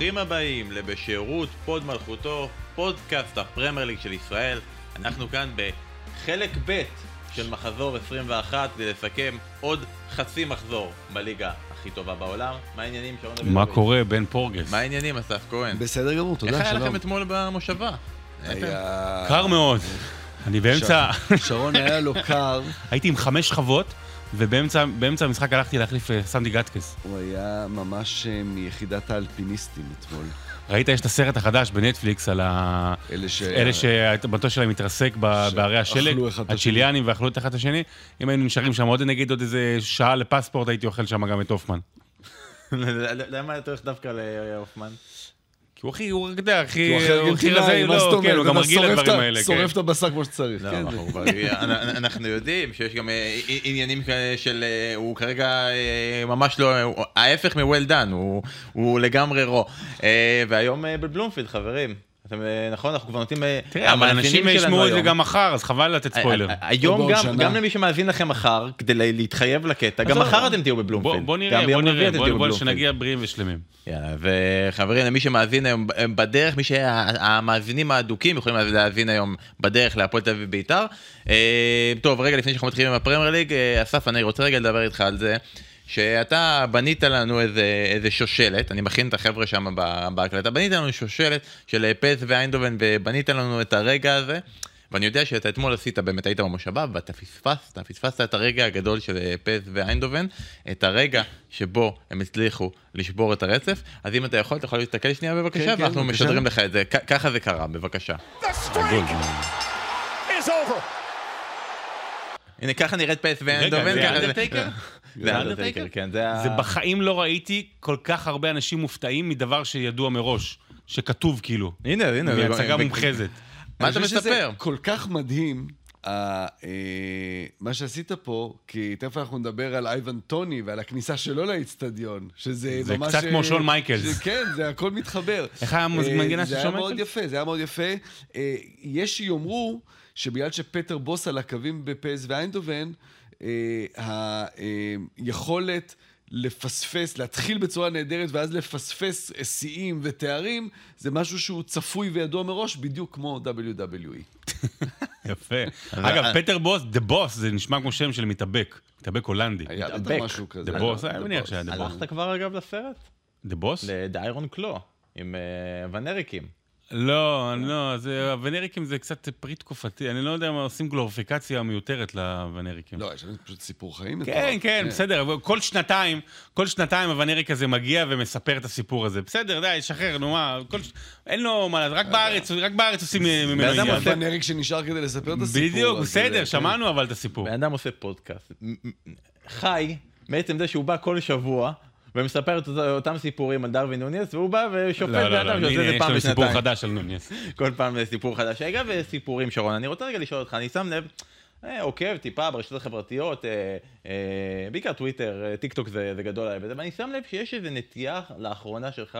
ברוכים הבאים לבשירות הוד מלכותו, פודקאסט הפרמייר ליג של ישראל. אנחנו כאן בחלק ב' של מחזור 21 כדי לסכם עוד חצי מחזור בליגה הכי טובה בעולם. מה העניינים, שרון דוד? מה קורה, בן פורגס? מה העניינים, אסף כהן? בסדר גמור, תודה, איך שלום. היה לכם אתמול במושבה? היה... קר מאוד. אני באמצע, שרון היה לו קר, הייתי עם חמש שכבות, ובאמצע באמצע המשחק הלכתי להחליף אה, סנדי גטקס. הוא היה ממש אה, מיחידת האלפיניסטים אתמול. ראית, יש את הסרט החדש בנטפליקס על ה... אלה ש... אלה שהמטוס שלהם מתרסק ב- בהרי השלג. הצ'יליאנים ואכלו את אחד את השני. אם היינו נשארים שם עוד נגיד עוד איזה שעה לפספורט, הייתי אוכל שם גם את הופמן. למה אתה הולך דווקא להופמן? כי הוא הכי, הוא יודע, הכי... כי הוא הכי רזה, ארגנטינאי, מה זאת לא, כן, אומרת? הוא גם רגיל לדברים האלה, כן. שורף את הבשר כמו שצריך, לא, כן. אנחנו יודעים שיש גם אה, עניינים כאלה של, אה, הוא כרגע אה, ממש לא, ההפך מ-well done, הוא- לגמרי רו. אה, והיום אה, בבלומפילד, חברים. אה, נכון, אנחנו כבר נותנים... אה, תראה, אבל אנשים ישמעו את זה גם מחר, אז חבל לתת ספוילר. ה- ה- היום גם. גם למי שמאזין לכם מחר, כדי לה- להתחייב לקטע, גם מחר אתם תהיו בוא, בבלומפילד. בוא נראה, בוא נראה, בוא. שנגיע בריאים ושלמים. וחברים, למי שמאזין היום בדרך, מי שהמאזינים האדוקים יכולים להאזין היום בדרך להפועל תל אביב בית"ר. אה, טוב, רגע לפני שאנחנו מתחילים עם הפרמייר ליג, אה, אסף, אני רוצה רגע לדבר איתך על זה. שאתה בנית לנו איזה, איזה שושלת, אני מכין את החבר'ה שם בהקלטה, בנית לנו שושלת של פס ואיינדובן ובנית לנו את הרגע הזה. ואני יודע שאתה אתמול עשית, באמת היית במושבה, ואתה פספסת, פספסת את הרגע הגדול של אה, פס ואיינדובן, את הרגע שבו הם הצליחו לשבור את הרצף, אז אם אתה יכול, אתה יכול להסתכל שנייה בבקשה, כן, כן, ואנחנו בבקשה. משדרים לך את זה, ככה זה קרה, בבקשה. Over. הנה, ככה נראית פס ואיינדובן, זה ככה אנדרטייקר? זה כן, זה ה... זה בחיים לא ראיתי כל כך הרבה אנשים מופתעים מדבר שידוע מראש, שכתוב כאילו, הנה, הנה. זה- מהצגה מומחזת. מה אתה מספר? כל כך מדהים, ה- אה, מה שעשית פה, כי תכף אנחנו נדבר על אייבן טוני ועל הכניסה שלו לאיצטדיון, שזה זה ממש... קצת כמו אה, שון מייקלס. ש- כן, זה הכל מתחבר. איך היה המנגינה אה, של זה שון היה מאוד מייקלס? יפה, זה היה מאוד יפה. אה, יש שיאמרו שבגלל שפטר בוס על הקווים בפס ואיינדובן, אה, היכולת לפספס, להתחיל בצורה נהדרת ואז לפספס אה, שיאים ותארים, זה משהו שהוא צפוי וידוע מראש, בדיוק כמו WWE. יפה. אגב, פטר בוס, the boss, זה נשמע כמו שם של מתאבק. מתאבק הולנדי. היה בטח מתאבק. משהו כזה. the boss, אני מניח. שהיה the boss. הלכת כבר אגב לסרט? דה בוס? לדיירון קלו, עם אה, ונריקים. לא, לא, זה, הוונריקים זה קצת פרי תקופתי, אני לא יודע מה עושים גלוריפיקציה מיותרת לוונריקים. לא, יש לנו פשוט סיפור חיים. כן, מטורף. כן, בסדר, כל שנתיים, כל שנתיים הוונריק הזה מגיע ומספר את הסיפור הזה. בסדר, די, שחרר, נו מה, כל... ש- אין לו מה לעשות, רק בארץ, רק בארץ עושים ממנו בן אדם עניין. עושה- פן אריק שנשאר כדי לספר את הסיפור. בדיוק, בסדר, כן. שמענו אבל את הסיפור. בן אדם עושה פודקאסט. מ- מ- חי מעצם זה שהוא בא כל שבוע. ומספר את אותם סיפורים על דרווין נוניס, והוא בא ושופט לא, לא, לא, שעושה את זה יש פעם לנו סיפור בשנתיים. חדש על נוניס. כל פעם סיפור חדש. רגע, וסיפורים, שרון. אני רוצה רגע לשאול אותך, אני שם לב, אה, עוקב טיפה ברשתות החברתיות, אה, אה, בעיקר טוויטר, אה, טיק טוק זה, זה גדול עליי ואני שם לב שיש איזו נטייה לאחרונה שלך.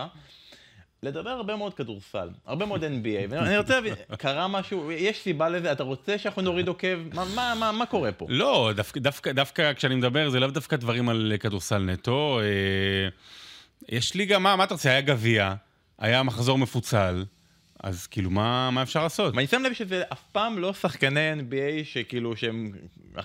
לדבר הרבה מאוד כדורסל, הרבה מאוד NBA, ואני רוצה להבין, קרה משהו, יש סיבה לזה, אתה רוצה שאנחנו נוריד עוקב? מה, מה, מה, מה קורה פה? לא, דווקא, דווקא, דווקא כשאני מדבר, זה לאו דווקא דברים על כדורסל נטו. אה, יש ליגה, מה, מה אתה רוצה? היה גביע, היה מחזור מפוצל, אז כאילו, מה, מה אפשר לעשות? ואני שם לב שזה אף פעם לא שחקני NBA שכאילו שהם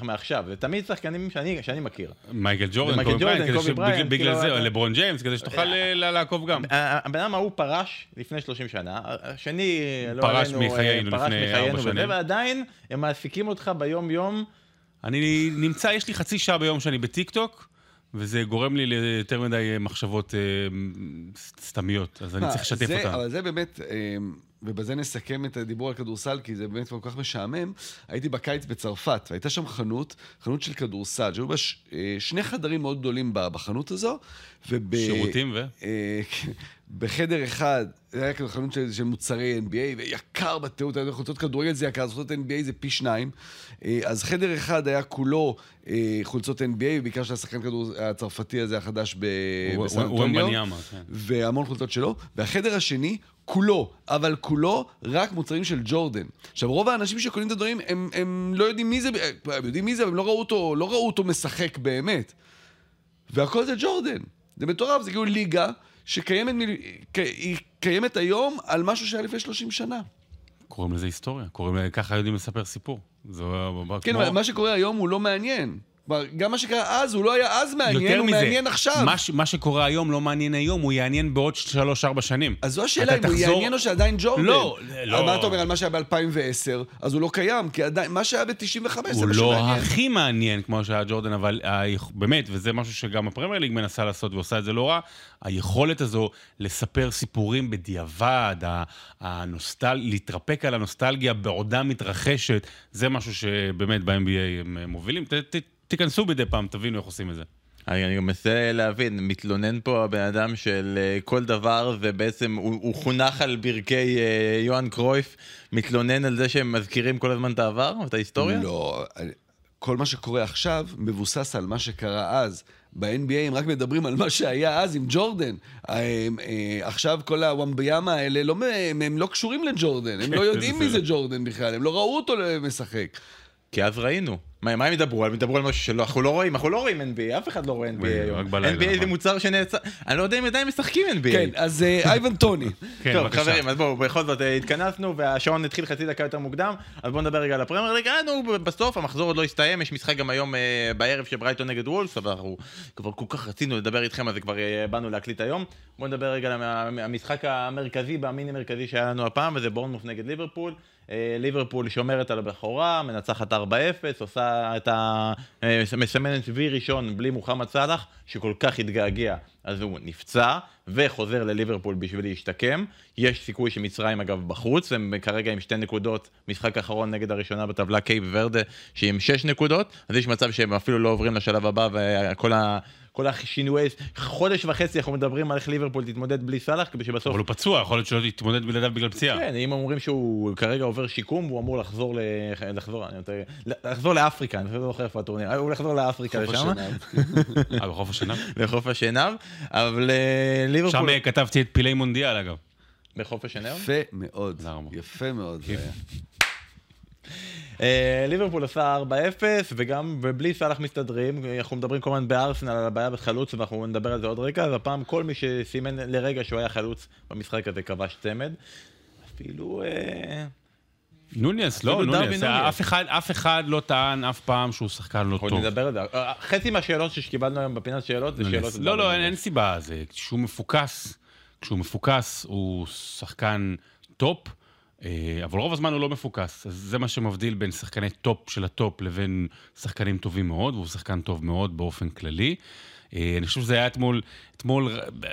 מעכשיו, זה תמיד שחקנים שאני, שאני מכיר. מייקל ג'ורדן, קובי כדי קובי בריינט, בגלל כאילו, זה, לברון ג'יימס, כדי שתוכל אה, ל- לעקוב גם. הבן אדם ההוא פרש לפני 30 שנה, השני, לא פרש עלינו, מחיינו פרש לפני מחיינו ארבע וזה, שנים. ועדיין הם מעסיקים אותך ביום-יום. אני נמצא, יש לי חצי שעה ביום שאני בטיקטוק, וזה גורם לי ליותר מדי מחשבות אה, סתמיות, אז אני מה, צריך לשתף אותן. אבל זה באמת, אה, ובזה נסכם את הדיבור על כדורסל, כי זה באמת כל כך משעמם. הייתי בקיץ בצרפת, והייתה שם חנות, חנות של כדורסל, שהיו בה אה, שני חדרים מאוד גדולים בחנות הזו, וב... שירותים ו? אה, בחדר אחד, זה היה כזה חנות של, של מוצרי NBA, ויקר בטירוף, אתה יודע, חולצות כדורגל זה יקר, אז חולצות NBA זה פי שניים. אה, אז חדר אחד היה כולו אה, חולצות NBA, ובעיקר של השחקן כדור הצרפתי הזה החדש ב- הוא- בסן אנטוניו. כן. והמון חולצות שלו, והחדר השני, כולו, אבל כולו רק מוצרים של ג'ורדן. עכשיו, רוב האנשים שקונים את הדברים, הם, הם לא יודעים מי זה, הם יודעים מי זה, אבל הם לא ראו אותו, לא ראו אותו משחק באמת. והכל זה ג'ורדן. זה מטורף, זה כאילו ליגה שקיימת היא קיימת היום על משהו שהיה לפני 30 שנה. קוראים לזה היסטוריה, קוראים לזה, ככה יודעים לספר סיפור. זה כן, כמו... מה שקורה היום הוא לא מעניין. כלומר, גם מה שקרה אז, הוא לא היה אז מעניין, הוא מזה, מעניין עכשיו. מה, ש- מה שקורה היום לא מעניין היום, הוא יעניין בעוד שלוש-ארבע שנים. אז זו השאלה, אם אתה הוא תחזור- יעניין או שעדיין ג'ורדן. לא, לא. מה אתה אומר על מה שהיה ב-2010? אז הוא לא קיים, כי עדיין, מה שהיה ב-95 זה הוא מה לא שמעניין. הכי מעניין כמו שהיה ג'ורדן, אבל באמת, וזה משהו שגם הפרמייר ליג מנסה לעשות ועושה את זה לא רע, היכולת הזו לספר סיפורים בדיעבד, הנוסטל... להתרפק על הנוסטלגיה בעודה מתרחשת, זה משהו שבאמת ב-NBA הם אה, מובילים. ת, ת, תיכנסו מדי פעם, תבינו איך עושים את זה. אני אני גם מנסה להבין, מתלונן פה הבן אדם של אה, כל דבר, ובעצם הוא, הוא חונך על ברכי אה, יוהאן קרויף, מתלונן על זה שהם מזכירים כל הזמן את העבר, את ההיסטוריה? לא, כל מה שקורה עכשיו מבוסס על מה שקרה אז. ב-NBA הם רק מדברים על מה שהיה אז עם ג'ורדן. הם, אה, עכשיו כל הוואמביאמה האלה, לא, הם, הם לא קשורים לג'ורדן, הם לא יודעים מי זה ג'ורדן בכלל, הם לא ראו אותו משחק. כי אז ראינו. מה, מה הם ידברו? הם ידברו על משהו שלא, אנחנו לא רואים, אנחנו לא רואים NBA, אף אחד לא רואה NBA רק היום. בלילה, NBA זה נכון. מוצר שנעצר, אני לא יודע אם עדיין משחקים NBA. כן, אז אה, אייבן טוני. כן, טוב. חברים, אז בואו, בכל זאת אה, התכנסנו, והשעון התחיל חצי דקה יותר מוקדם, אז בואו נדבר רגע על הפרמייר ליג. אה, נו, בסוף המחזור עוד לא הסתיים, יש משחק גם היום אה, בערב של ברייטון נגד וולס, אבל אנחנו כבר כל כך רצינו לדבר איתכם, אז זה כבר באנו להקליט היום. בואו נדבר רגע על המ- המשחק המרכזי והמיני מרכזי שהיה לנו הפעם, וזה בורנמוף נגד ליברפול. אה, ליברפול שומרת על הבכורה, מנצחת 4-0, עושה את ה... אה, מסמנת וי ראשון בלי מוחמד סאלח, שכל כך התגעגע, אז הוא נפצע, וחוזר לליברפול בשביל להשתקם. יש סיכוי שמצרים אגב בחוץ, הם כרגע עם שתי נקודות, משחק אחרון נגד הראשונה בטבלה קייפ ורדה, שהיא עם שש נקודות, אז יש מצב שהם אפילו לא עוברים לשלב הבא, וכל ה... כל השינויי, חודש וחצי אנחנו מדברים על איך ליברפול תתמודד בלי סאלח, כדי שבסוף אבל הוא פצוע, יכול להיות שלא תתמודד בלעדיו בגלל פציעה. כן, אם אומרים שהוא כרגע עובר שיקום, והוא אמור לחזור ל... לחזור, אני יותר... לחזור לאפריקה, אני לא זוכר איפה הטורניר, הוא לחזור לאפריקה לשם, השנה. אה, בחוף השנה? לחוף השנהב, אבל אה, ליברפול... שם אה, כתבתי את פילי מונדיאל, אגב. בחוף השנהב? יפה מאוד. יפה מאוד. אה, ליברפול עושה 4-0, וגם, ובלי סאלח מסתדרים, אנחנו מדברים כל הזמן בארסנל על הבעיה בחלוץ, ואנחנו נדבר על זה עוד רגע, אז הפעם כל מי שסימן לרגע שהוא היה חלוץ במשחק הזה כבש צמד. אפילו... אה, נוניס, לא. נוניס. אף אחד- אף אחד לא טען אף פעם שהוא שחקן לא אנחנו טוב. נדבר על זה. אה, חצי מהשאלות שקיבלנו היום בפינת שאלות זה שאלות... לא, לא, אין-. סיבה. זה כשהוא מפוקס, כשהוא מפוקס הוא שחקן טופ, אבל רוב הזמן הוא לא מפוקס. אז זה מה שמבדיל בין שחקני טופ של הטופ לבין שחקנים טובים מאוד, והוא שחקן טוב מאוד באופן כללי. אה, אני חושב שזה היה אתמול, אתמול... אה,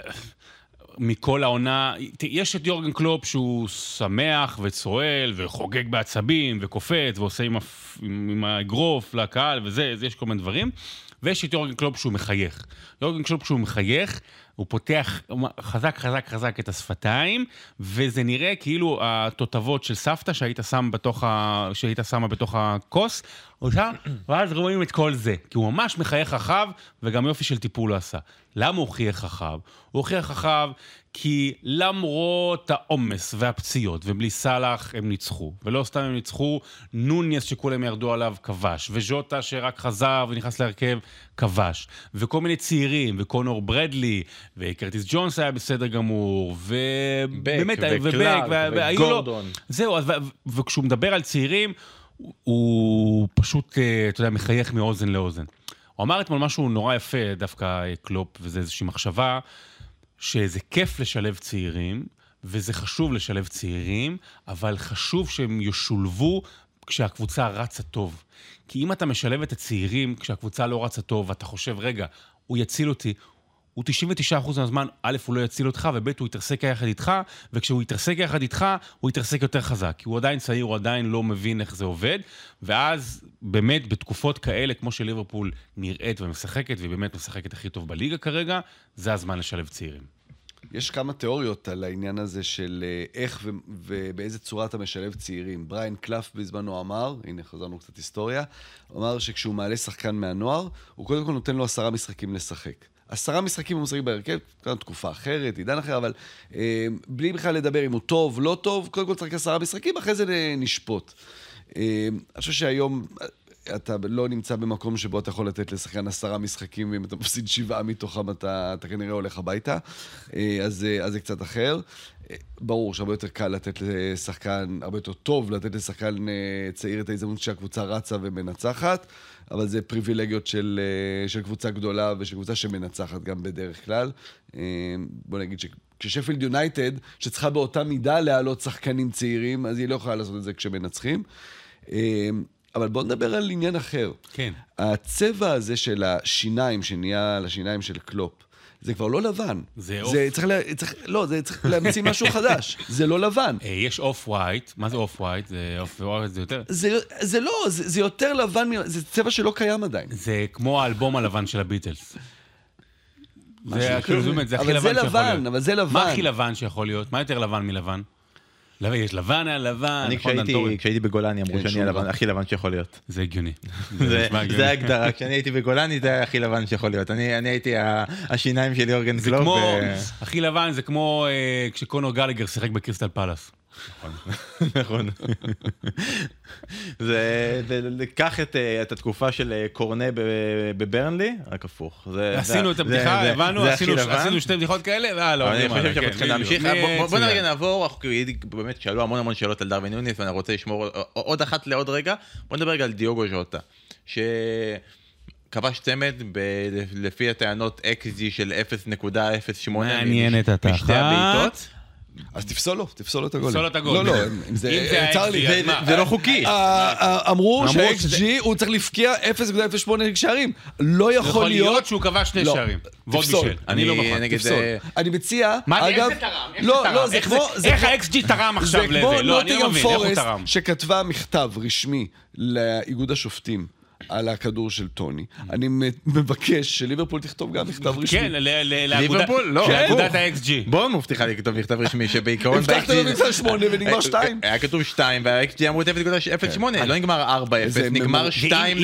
מכל העונה, יש את יורגן קלופ שהוא שמח וצועק וחוגג בעצבים וקופץ ועושה עם, הפ... עם, האגרוף לקהל וזה, יש כל מיני דברים. ויש את יורגן קלופ שהוא מחייך. יורגן קלופ שהוא מחייך, הוא פותח חזק חזק חזק את השפתיים, וזה נראה כאילו התותבות של סבתא שהיית שם בתוך ה... שהיית שמה בתוך הכוס, שם, ואז רואים את כל זה. כי הוא ממש מחייך רחב, וגם יופי של טיפול הוא עשה. למה הוא חייך רחב? הוא חייך רחב כי למרות העומס והפציעות, ובלי סאלח הם ניצחו. ולא סתם הם ניצחו, נוניס שכולם ירדו עליו כבש, וז'וטה שרק חזר ונכנס להרכב כבש. וכל מיני צעירים, וקונור ברדלי, וקרטיס ג'ונס היה בסדר גמור, ובאמת, וקלארק, והיו לו- וגורדון. זהו, וכשהוא מדבר על צעירים, הוא- הוא פשוט, אה, אתה יודע, מחייך מאוזן לאוזן. הוא אמר אתמול משהו נורא יפה, דווקא אה, קלופ, וזה איזושהי מחשבה, שזה כיף לשלב צעירים, וזה חשוב לשלב צעירים, אבל חשוב שהם ישולבו כשהקבוצה רצה טוב. כי אם אתה משלב את הצעירים כשהקבוצה לא רצה טוב, ואתה חושב, רגע, הוא יציל אותי, הוא 99% מהזמן, א', הוא לא יציל אותך, וב', הוא יתרסק יחד איתך, וכשהוא יתרסק יחד איתך, הוא יתרסק יותר חזק. כי הוא עדיין צעיר, הוא עדיין לא מבין איך זה עובד, ואז באמת, בתקופות כאלה, כמו שליברפול נראית ומשחקת, והיא באמת משחקת הכי טוב בליגה כרגע, זה הזמן לשלב צעירים. יש כמה תיאוריות על העניין הזה של אה, איך ו- ובאיזה צורה אתה משלב צעירים. בריין קלף בזמנו אמר, הנה חזרנו קצת היסטוריה, אמר שכשהוא מעלה שחקן מהנוער, הוא קודם כל נותן לו עשרה משחקים לשחק. עשרה משחקים הוא משחק בהרכב, כאן תקופה אחרת, עידן אחר, אבל אה, בלי בכלל לדבר אם הוא טוב, לא טוב, קודם כל צריך עשרה משחקים, אחרי זה נשפוט. אה, אני חושב שהיום, אתה לא נמצא במקום שבו אתה יכול לתת לשחקן עשרה משחקים, ואם אתה מפסיד שבעה מתוכם, אתה, אתה כנראה הולך הביתה. אה, אז, אה, אז זה קצת אחר. אה, ברור שהרבה יותר קל לתת לשחקן, הרבה יותר טוב לתת לשחקן אה, צעיר את ההזדמנות שהקבוצה רצה ומנצחת, אבל זה פריבילגיות של, אה, של קבוצה גדולה ושל קבוצה שמנצחת גם בדרך כלל. אה, בוא נגיד ש... כששפילד יונייטד, שצריכה באותה מידה להעלות שחקנים צעירים, אז היא לא יכולה לעשות את זה כשמנצחים. אה, אבל בואו נדבר על עניין אחר. כן. הצבע הזה של השיניים, שנהיה על השיניים של קלופ, זה כבר לא לבן. זה off. זה צריך, לה, צריך, לא, זה צריך להמציא משהו חדש. זה לא לבן. אה, יש off-white, מה זה off-white? זה off-white זה יותר... זה, זה לא, זה, זה יותר לבן, זה צבע שלא קיים עדיין. זה כמו האלבום הלבן של הביטלס. זה כאילו, זה הכי אבל זה לבן שיכול לבן, להיות. אבל זה לבן. מה הכי לבן שיכול להיות? מה יותר לבן מלבן? יש לבן על לבן, אני נכון, כשהייתי בגולני אמרו שאני הלבן-. הכי לבן שיכול להיות. זה הגיוני. זה ההגדרה, כשאני הייתי בגולני זה היה הכי לבן שיכול להיות. אני הייתי השיניים של יורגן קלופ. ו- הכי לבן זה כמו אה, כשקונור גלאגר שיחק בקריסטל פלאס. נכון. זה, זה- קח את, אה, את התקופה של אה, קורנה בברנלי, רק הפוך. זה- עשינו את הבדיחה, הבנו, עשינו שתי בדיחות כאלה, והלאה, אבל אני חושב שאנחנו צריכים. להמשיך. בוא- בוא- בוא מצוין. רגע נעבור, אנחנו באמת שאלו המון המון שאלות על דרווין נוניס ואני רוצה לשמור עוד אחת לעוד רגע. בוא נדבר רגע על דיוגו ז'וטה, שכבש צמד ב- לפי הטענות XG של 0.08 מעניינת משתי התחת. הבעיטות. אז תפסול לו, תפסול לו את הגול. תפסול לו את הגול. לא, לא, אם אם זה... צר לי. אז זה- מה? זה לא חוקי. אה, אה, אמרו אמרו שזה- הוא צריך להפקיע 0.08 שערים. לא יכול יכול להיות להיות... שהוא כבש שני לא, שערים. ועוד תפסול. אני לא מוכן. תפסול. אה, אני מציע, מה זה, אגב... איך זה תרם? איך לא? לא, זה איך כמו... איך ה-XG תרם עכשיו זה לזה? לא, אני לא מבין, איך הוא תרם? שכתבה מכתב רשמי לאיגוד השופטים על הכדור של טוני. אני מבקש שליברפול תכתוב גם מכתב רשמי. כן, ל- ל- לאגודה- ליברפול? לא, לאגודת הפוך. ה-XG. בוא מבטיחה לכתוב מכתב רשמי שבעיקרון הבטחת לו מבצע שמונה ונגמר שתיים. היה כתוב 2 וה-XG אמרו את 0.08 לא נגמר 4-0 איזה נגמר ממור-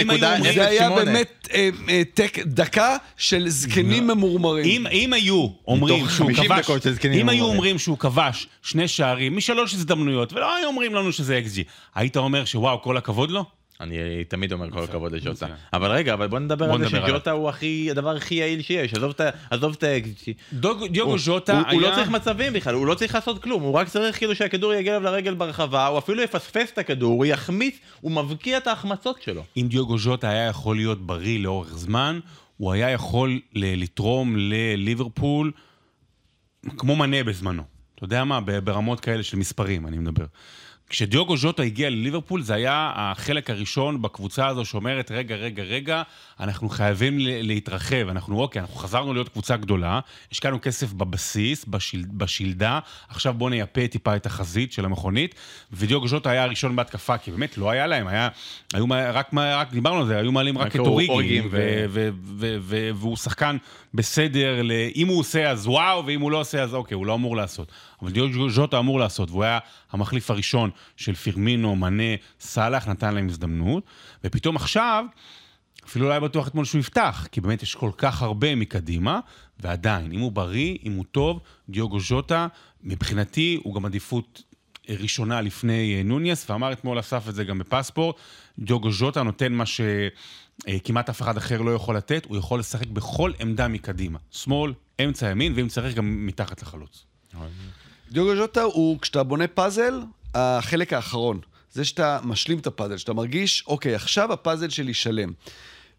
אם היו אומרים- זה היה 2.08 באמת אה, אה, דקה של זקנים ממורמרים. אם, אם היו אומרים שהוא 50 כבש, אם היו. אומרים שהוא כבש שני שערים משלוש הזדמנויות, ולא היו אומרים לנו שזה XG, היית אומר שוואו, כל הכבוד לו? אני תמיד אומר כל הכבוד לג'וטה. אבל רגע אבל בוא נדבר על זה שג'וטה הוא הדבר הכי יעיל שיש עזוב את ה- עזוב את ה-XG דוג- דיוגו ז'וטה הוא- היה... הוא לא צריך מצבים בכלל, הוא לא צריך לעשות כלום, הוא רק צריך כאילו שהכדור יגיע אליו לרגל ברחבה, הוא אפילו יפספס את הכדור, הוא יחמיץ, הוא מבקיע את ההחמצות שלו. אם דיוגו ז'וטה היה יכול להיות בריא לאורך זמן, הוא היה יכול לתרום לליברפול כמו מנה בזמנו. אתה יודע מה? ברמות כאלה של מספרים, אני מדבר. כשדיוגו ז'וטה הגיע לליברפול, זה היה החלק הראשון בקבוצה הזו שאומרת, רגע, רגע, רגע, אנחנו חייבים להתרחב. אנחנו, אוקיי, אנחנו חזרנו להיות קבוצה גדולה, השקענו כסף בבסיס, בשיל, בשלדה, עכשיו בואו נייפה טיפה את החזית של המכונית, ודיוגו ז'וטה היה הראשון בהתקפה, כי באמת לא היה להם, היה, היו, רק, רק דיברנו על זה, היו מעלים רק את אוריגי אוריגי, ו- ו- ו- ו- ו- והוא שחקן בסדר, אם הוא עושה אז וואו, ואם הוא לא עושה אז אוקיי, הוא לא אמור לעשות. אבל דיוגו ז'וטה אמור לעשות, והוא היה המחליף הראשון של פירמינו, מנה, סאלח, נתן להם הזדמנות, ופתאום עכשיו, אפילו לא היה בטוח אתמול שהוא יפתח, כי באמת יש כל כך הרבה מקדימה, ועדיין, אם הוא בריא, אם הוא טוב, דיוגו ז'וטה, מבחינתי הוא גם עדיפות ראשונה לפני אה, נוניס, ואמר אתמול אסף את זה גם בפספורט, דיוגו ז'וטה נותן מה שכמעט אף אחד אחר לא יכול לתת, הוא יכול לשחק בכל עמדה מקדימה. שמאל, אמצע ימין, ואם צריך גם מתחת לחלוץ. דיוגו ז'וטה הוא, כשאתה בונה פאזל, החלק האחרון. זה שאתה משלים את הפאזל, שאתה מרגיש, אוקיי, עכשיו הפאזל שלי שלם.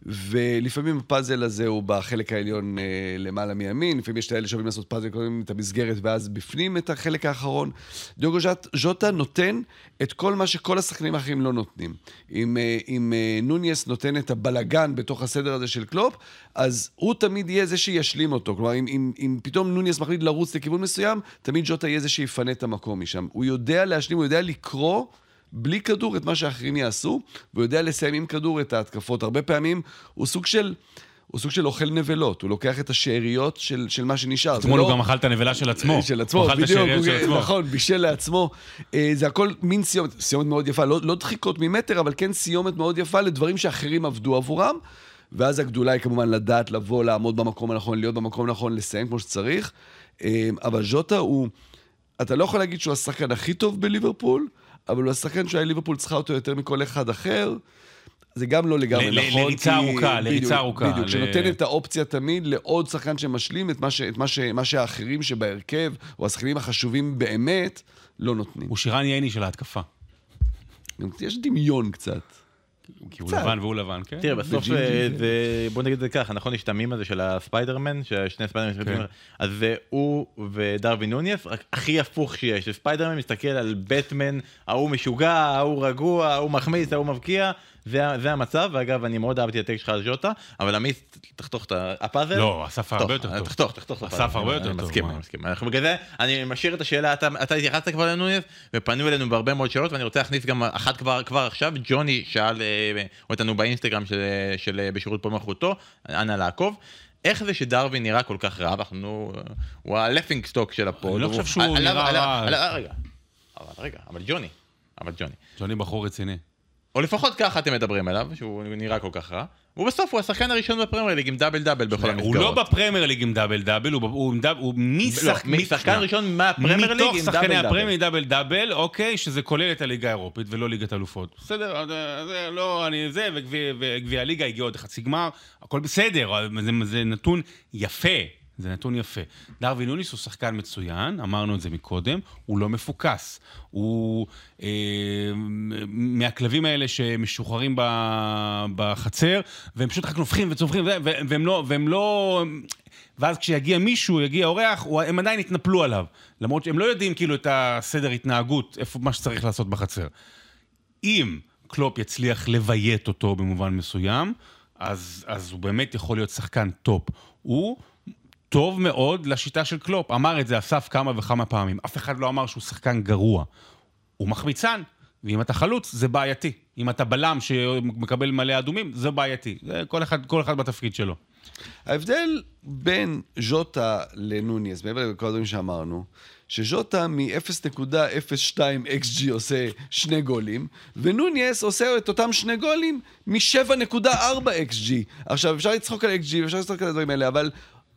ולפעמים הפאזל הזה הוא בחלק העליון אה, למעלה מימין, לפעמים יש את האלה שאוהבים לעשות פאזל, קודם את המסגרת ואז בפנים את החלק האחרון. דיוגו ז'ט- ז'וטה נותן את כל מה שכל השחקנים האחרים לא נותנים. אם, אה, אם אה, נוניס נותן את הבלגן בתוך הסדר הזה של קלופ, אז הוא תמיד יהיה זה שישלים אותו. כלומר, אם, אם, אם פתאום נוניס מחליט לרוץ לכיוון מסוים, תמיד ז'וטה יהיה זה שיפנה את המקום משם. הוא יודע להשלים, הוא יודע לקרוא. בלי כדור את מה שאחרים יעשו, והוא יודע לסיים עם כדור את ההתקפות. הרבה פעמים הוא סוג של, הוא סוג של אוכל נבלות, הוא לוקח את השאריות של, של מה שנשאר. אתמול לא- הוא גם אכל את הנבלה של עצמו. של עצמו, הוא בדיוק, השאריות של הוא- עצמו. נכון, בישל לעצמו. אה, זה הכל מין סיומת, סיומת מאוד יפה, לא, לא דחיקות ממטר, אבל כן סיומת מאוד יפה לדברים שאחרים עבדו עבורם. ואז הגדולה היא כמובן לדעת לבוא, לעמוד במקום הנכון, להיות במקום הנכון, לסיים כמו שצריך. אה, אבל ז'וטה הוא, אתה לא יכול להגיד שהוא השחקן הכי טוב בליברפול, אבל הוא השחקן שהיה ליברפול צריכה אותו יותר מכל אחד אחר. זה גם לא לגמרי ל- נכון. לריצה ארוכה, לריצה ארוכה, בדיוק, ל- שנותן את האופציה תמיד לעוד שחקן שמשלים את מה, ש, את מה, ש, מה שהאחרים שבהרכב, או השחקנים החשובים באמת, לא נותנים. הוא שירן ייני של ההתקפה. יש דמיון קצת. כי הוא. לבן והוא לבן, כן? תראה, בסוף אה. זה, בוא נגיד את זה ככה, נכון, יש את המים הזה של הספיידרמן, ששני ספיידרמן, כן. אז זה הוא ודרווין נוניס, רק הכי הפוך שיש, ספיידרמן מסתכל על בטמן, ההוא משוגע, ההוא רגוע, ההוא מחמיץ, ההוא מבקיע, זה, המצב, ואגב, אני מאוד אהבתי את הטקסט שלך על ז'וטה, אבל עמית, תחתוך את הפאזל. לא, אסף הרבה יותר טוב. תחתוך, תחתוך את אסף הפאזל. הרבה יותר אני טוב, מסכים, מה? אני מסכים. אנחנו בגלל זה, אני משאיר את השאלה, אתה, התייחסת כבר לנוניס, ופנו אלינו בהרבה מאוד שאלות, ואני רוצה להכניס גם אחת כבר, עכשיו, ג'וני שאל אה, אותנו באינסטגרם של, אה, בשירות פוד מלכותו, אנא לעקוב. איך זה שדרווין נראה כל כך רע, אנחנו, הוא ה laughing stock של ה pod. אני לא חושב שהוא עליו- נראה רע. עליו- רגע, אבל רגע, אבל ג'וני, אבל ג'וני. ג'וני בחור רציני. או לפחות ככה אתם מדברים עליו, שהוא נראה כל כך רע. ובסוף הוא השחקן הראשון בפרמייר ליג עם double double בכל המסגרות. הוא לא בפרמייר ליג עם double double, הוא לא, משחקן שנייה. ראשון מהפרמייר ליג מתוך עם שחקני דאבל הפרמייר דאבל. דאבל דאבל, אוקיי, שזה כולל את הליגה האירופית ולא ליגת אלופות. בסדר, אה, זה לא, אני זה, וגביע- הליגה הגיע עוד חצי גמר, הכל בסדר, זה, זה נתון יפה. זה נתון יפה. דרווין נוניס הוא שחקן מצוין, אמרנו את זה מקודם, הוא לא מפוקס. הוא אה, מהכלבים האלה שמשוחררים בחצר, והם פשוט רק נובחים וצווחים, והם לא... והם לא ואז כשיגיע מישהו, יגיע אורח, הם עדיין יתנפלו עליו. למרות שהם לא יודעים כאילו את הסדר התנהגות, איפה מה שצריך לעשות בחצר. אם קלופ יצליח לביית אותו במובן מסוים, אז, אז הוא באמת יכול להיות שחקן top. הוא טוב מאוד לשיטה של קלופ. אמר את זה אסף כמה וכמה פעמים. אף אחד לא אמר שהוא שחקן גרוע. הוא מחמיצן, ואם אתה חלוץ, זה בעייתי. אם אתה בלם שמקבל מלא אדומים, זה בעייתי. זה כל אחד, כל אחד בתפקיד שלו. ההבדל בין ז'וטה לנוניס, מעבר לכל הדברים שאמרנו, שז'וטה מ-0.02 XG עושה שני גולים, ונוניס עושה את אותם שני גולים מ-7.4 XG. עכשיו, אפשר לצחוק על XG ואפשר לצחוק על הדברים האלה, אבל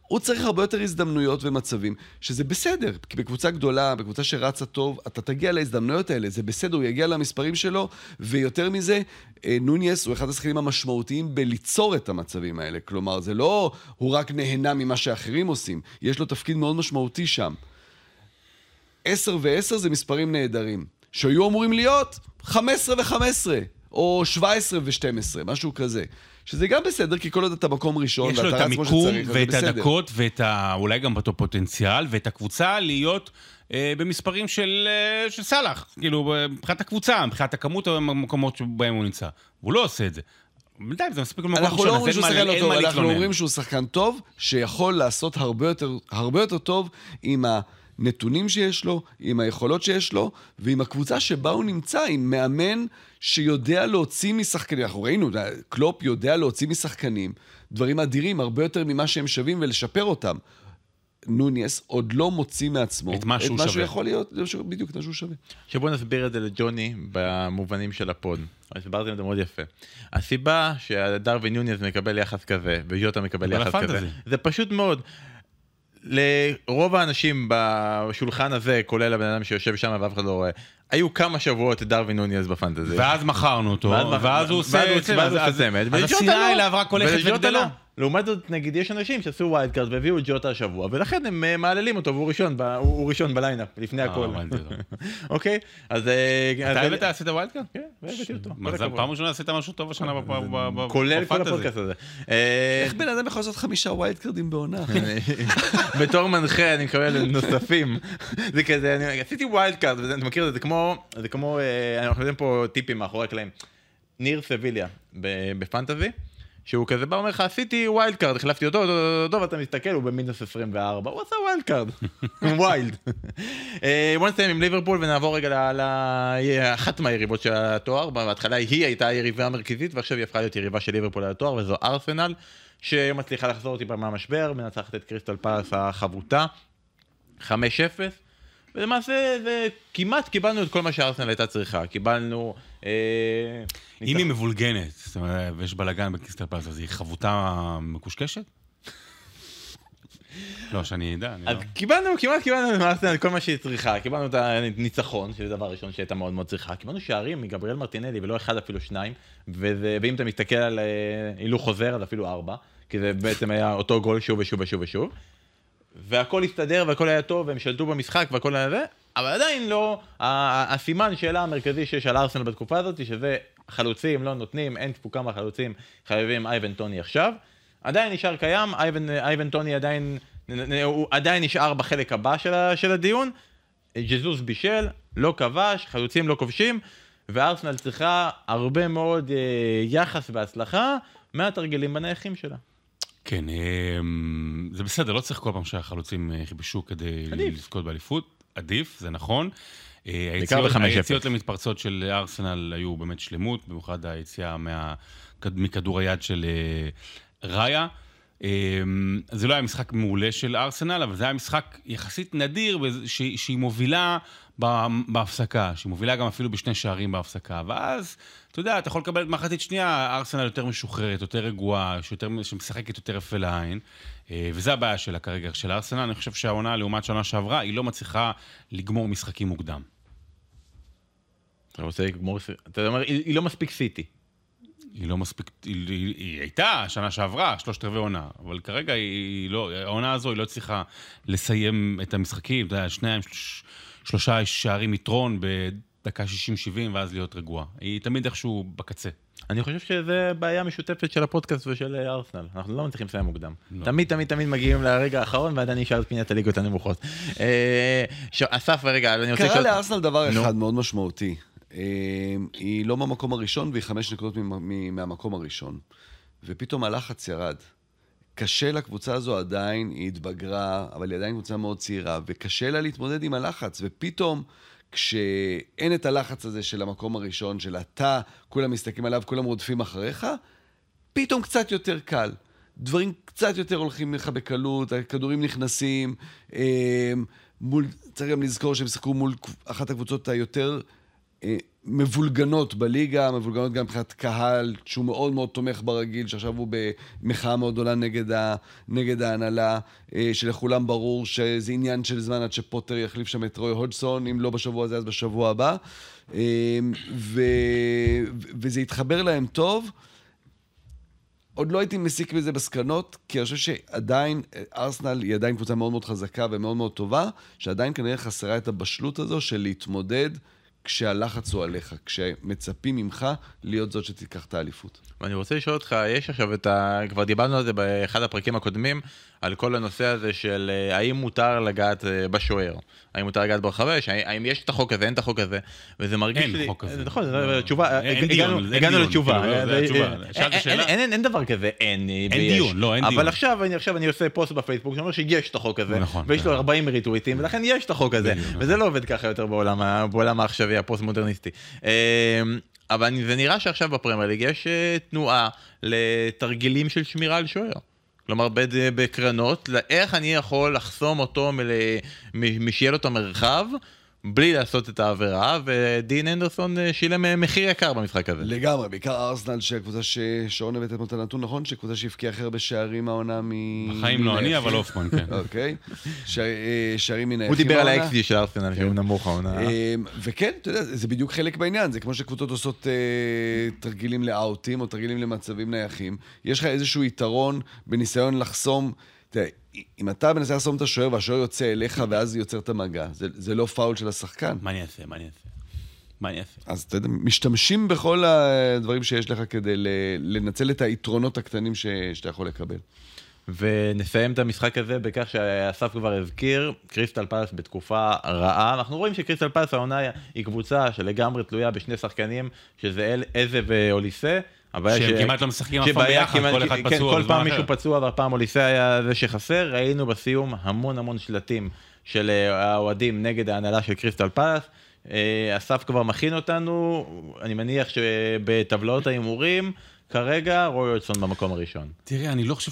הוא צריך הרבה יותר הזדמנויות ומצבים, שזה בסדר, כי בקבוצה גדולה, בקבוצה שרצה טוב, אתה תגיע להזדמנויות האלה, זה בסדר, הוא יגיע למספרים שלו, ויותר מזה, אה, נוניס הוא אחד השחקנים המשמעותיים בליצור את המצבים האלה. כלומר, זה לא הוא רק נהנה ממה שאחרים עושים, יש לו תפקיד מאוד משמעותי שם. 10 ו-10 זה מספרים נהדרים, שהיו אמורים להיות 15 ו-15, או 17 ו-12, משהו כזה. שזה גם בסדר, כי כל עוד אתה מקום ראשון, יש לו ואתה את רץ כמו המיקום שצריך, זה ואת בסדר. הדקות ואת ה... אולי גם אותו פוטנציאל ואת הקבוצה להיות אה, במספרים של, אה, של סאלח. כאילו, אה, מבחינת הקבוצה, מבחינת הכמות המקומות שבהם הוא נמצא. והוא לא עושה את זה. בינתיים זה מספיק אנחנו ראשון, לא אז אין מה- שחקן אין לא אנחנו להתלונן. אומרים שהוא שחקן טוב, שיכול לעשות הרבה יותר, הרבה יותר טוב עם הנתונים שיש לו, עם היכולות שיש לו, ועם הקבוצה שבה הוא נמצא, עם מאמן שיודע להוציא משחקנים. אנחנו ראינו, קלופ יודע להוציא משחקנים דברים אדירים, הרבה יותר ממה שהם שווים, ולשפר אותם. נוניס עוד לא מוציא מעצמו את מה שהוא את מה שהוא שווה. יכול להיות, בדיוק את מה שהוא שווה. עכשיו בוא נסביר את זה לג'וני במובנים של ה pod. הסברתם את זה מאוד יפה. הסיבה שדרווין נוניס מקבל יחס כזה, וז'וטה מקבל יחס כזה. זה פשוט מאוד. לרוב האנשים בשולחן הזה, כולל הבן אדם שיושב שם ואף אחד לא רואה, היו כמה שבועות את דרווין נוניס בפנטזי. ואז מכרנו אותו, ואז- ואז הוא עושה... ואז הוא- ואז הוא אז- עושה צמד, אז השנאה לא. אליו רק הולכת וג'וטה וגדלה. לעומת זאת, נגיד, יש אנשים שעשו wild card והביאו את ג'וטה השבוע, ולכן הם אה, מהללים אותו, והוא ראשון, הוא ראשון ב lineup, לפני אה, הכל. אוקיי? אז... אה, אתה הבאת עשית wild card? כן, והבאתי אותו. פעם ראשונה עשית משהו טוב השנה בפ- ב- ב- כולל כל. הפודקאסט הזה. איך בן אדם יכול לעשות חמישה wild card ים בעונה? בתור מנחה אני מקבל נוספים. זה כזה, אני עשיתי wild card, וזה- אתה מכיר את זה, זה כמו, זה כמו, אנחנו יודעים פה טיפים מאחורי הקלעים. ניר סביליה ב- בפנטזי, שהוא כזה בא ואומר לך, עשיתי wild card, החלפתי אותו, אותו, ואתה מסתכל, הוא במינוס 24, הוא עשה wild card, wild. בוא נסיים עם ליברפול ונעבור רגע לאחת מהיריבות של התואר, בהתחלה היא הייתה היריבה המרכזית, ועכשיו היא הפכה להיות יריבה של ליברפול על התואר, וזו ארסנל, שמצליחה לחזור טיפה מהמשבר, מנצחת את קריסטל פלס החבוטה, 5-0. ולמעשה זה כמעט קיבלנו את כל מה שארסנל הייתה צריכה, קיבלנו... אה, אם היא מבולגנת, זאת אומרת, ויש בלאגן בקריסטל פלס, אז היא חבוטה מקושקשת? לא, שאני אדע, אני אז לא... קיבלנו, כמעט קיבלנו מארסנל כל מה שהיא צריכה, קיבלנו את הניצחון, שזה דבר ראשון שהייתה מאוד מאוד צריכה, קיבלנו שערים מגבריאל מרטינלי, ולא אחד אפילו שניים, וזה, ואם אתה מסתכל על אה, הילוך חוזר, אז אפילו ארבע, כי זה בעצם היה אותו גול שוב ושוב ושוב ושוב, והכל הסתדר והכל היה טוב, והם שלטו במשחק והכל היה זה, אבל עדיין לא, הסימן שאלה המרכזי שיש על ארסנל בתקופה הזאת, שזה חלוצים לא נותנים, אין תפוקה מהחלוצים, חייבים אייבן טוני עכשיו. עדיין נשאר קיים, אייבן, אייבן טוני עדיין, הוא עדיין נשאר בחלק הבא של, של הדיון. ג'זוס בישל, לא כבש, חלוצים לא כובשים, וארסנל צריכה הרבה מאוד אה, יחס והצלחה מהתרגילים בנייחים שלה. כן, אמ, זה בסדר, לא צריך כל פעם שהחלוצים אה, יכבשו כדי עדיף. לזכות באליפות. עדיף, זה נכון. אה, היציאות- ב-5-0. היציאות למתפרצות של ארסנל היו באמת שלמות, במיוחד היציאה מה- מכדור היד של אה, ראיה. אמ, זה לא היה משחק מעולה של ארסנל, אבל זה היה משחק יחסית נדיר, בזה- שהיא מובילה בהפסקה, שהיא מובילה גם אפילו בשני שערים בהפסקה. ואז, אתה יודע, אתה יכול לקבל את מחצית שנייה, ארסנל יותר משוחררת, יותר רגועה, שיותר, שמשחקת יותר יפה לעין. אה, וזה הבעיה שלה כרגע, של ארסנל. אני חושב שהעונה, לעומת שנה שעברה, היא לא מצליחה לגמור משחקים מוקדם. אתה רוצה לגמור, אתה אומר, היא, לא מספיק סיטי. היא לא מספיק, היא, היא, היא הייתה שנה שעברה, שלושת רבעי עונה, אבל כרגע היא, לא, העונה הזו היא לא צריכה לסיים את המשחקים, אתה יודע, שניים, שלוש, שלושה שערים יתרון בדקה 60-70 ואז להיות רגועה. היא תמיד איכשהו בקצה. אני חושב שזה בעיה משותפת של הפודקאסט ושל אה, ארסנל. אנחנו לא מצליחים לסיים מוקדם. לא. תמיד תמיד תמיד מגיעים לרגע האחרון ועדיין נשאל את פינת הליגות הנמוכות. אה, ש- אסף, רגע, אני רוצה קרה. לארסנל דבר. אחד מאוד משמעותי. אה, היא לא במקום הראשון והיא חמש נקודות מהמקום הראשון. ופתאום הלחץ ירד. קשה לקבוצה הזו עדיין, היא התבגרה, אבל היא עדיין קבוצה מאוד צעירה, וקשה לה להתמודד עם הלחץ, ופתאום, כשאין את הלחץ הזה של המקום הראשון, של אתה, כולם מסתכלים עליו, כולם רודפים אחריך, פתאום קצת יותר קל. דברים קצת יותר הולכים לך בקלות, הכדורים נכנסים. אה, מול, צריך גם לזכור שהם שיחקו מול אחת הקבוצות היותר מבולגנות בליגה, מבולגנות גם מבחינת קהל, שהוא מאוד מאוד תומך ברגיל, שעכשיו הוא במחאה מאוד גדולה נגד, ה, נגד ההנהלה, אה, שלכולם ברור שזה עניין של זמן עד שפוטר יחליף שם את רוי הודסון, אם לא בשבוע הזה אז בשבוע הבא. אה, ו, וזה התחבר להם טוב. עוד לא הייתי מסיק מזה מסקנות, כי אני חושב שעדיין, אה, ארסנל היא עדיין קבוצה מאוד מאוד חזקה ומאוד מאוד טובה, שעדיין כנראה חסרה את הבשלות הזו של להתמודד כשהלחץ הוא עליך, כשמצפים ממך להיות זאת שתיקח את האליפות. ואני רוצה לשאול אותך, יש עכשיו את ה... כבר דיברנו על זה באחד הפרקים הקודמים, על כל הנושא הזה של אה, האם מותר לגעת אה, בשוער, האם מותר לגעת ברחבה, האם יש את החוק הזה, אין את החוק הזה, וזה מרגיש אין לי... חוק כזה. נכון, תשובה, אין הגענו- אין לתשובה. אין-? אין- אין אין דבר כזה, אין אין. דיון, לא, אין דיון. אבל עכשיו אני עושה פוסט בפייסבוק שאומר שיש את החוק הזה, נכון, ויש לו כן. 40 ריטוויטים, ולכן יש את החוק הזה, וזה לא עובד ככה יותר בעולם העכשווי הפוסט-מודרניסטי. אה, אבל זה נראה שעכשיו בפרמייר ליג יש אה, תנועה לתרגילים של שמירה על שוער. כלומר, בקרנות, לאיך אני יכול לחסום אותו משיהיה לו את המרחב, בלי לעשות את העבירה, ודין אנדרסון אה, שילם אה, מחיר יקר במשחק הזה. לגמרי, בעיקר ארסנל, שהקבוצה ש... שרון הבאת אתמול את הנתון, נכון? שקבוצה שהבקיעה הכי הרבה שערים העונה מ... בחיים לא אני, אבל. הופמן, כן. אוקיי. אה, שערים מן הוא היחיד דיבר על. ה-XG של ארסנל, שהוא נמוך העונה. אה, וכן, אתה יודע, זה בדיוק חלק בעניין, זה כמו שקבוצות עושות תרגילים לאאוטים או תרגילים למצבים נייחים. יש לך איזשהו יתרון בניסיון לחסום, תראה, אם אתה מנסה לחסום את השוער והשוער יוצא אליך ואז יוצר את המגע, זה, זה לא פאול של השחקן. מה אני אעשה? מה אני אעשה? מה אני אעשה? אז אתה יודע, משתמשים בכל הדברים שיש לך כדי לנצל את היתרונות הקטנים ש, שאתה יכול לקבל. ונסיים את המשחק הזה בכך שאסף כבר הזכיר, קריסטל פלס בתקופה רעה. אנחנו רואים שקריסטל פלס העונה היא קבוצה שלגמרי תלויה בשני שחקנים, שזה אל, איזה ואוליסה. הבעיה שהם כמעט לא משחקים אף פעם ביחד, כמעט- כל אחד כן, פצוע כל פעם אחר. מישהו פצוע והפעם אוליסה היה זה שחסר. ראינו בסיום המון המון שלטים של אה, האוהדים נגד ההנהלה של קריסטל פלס. אה, אסף כבר מכין אותנו, אני מניח שבטבלאות ההימורים, כרגע רוי אולסון במקום הראשון. תראה, אני לא חושב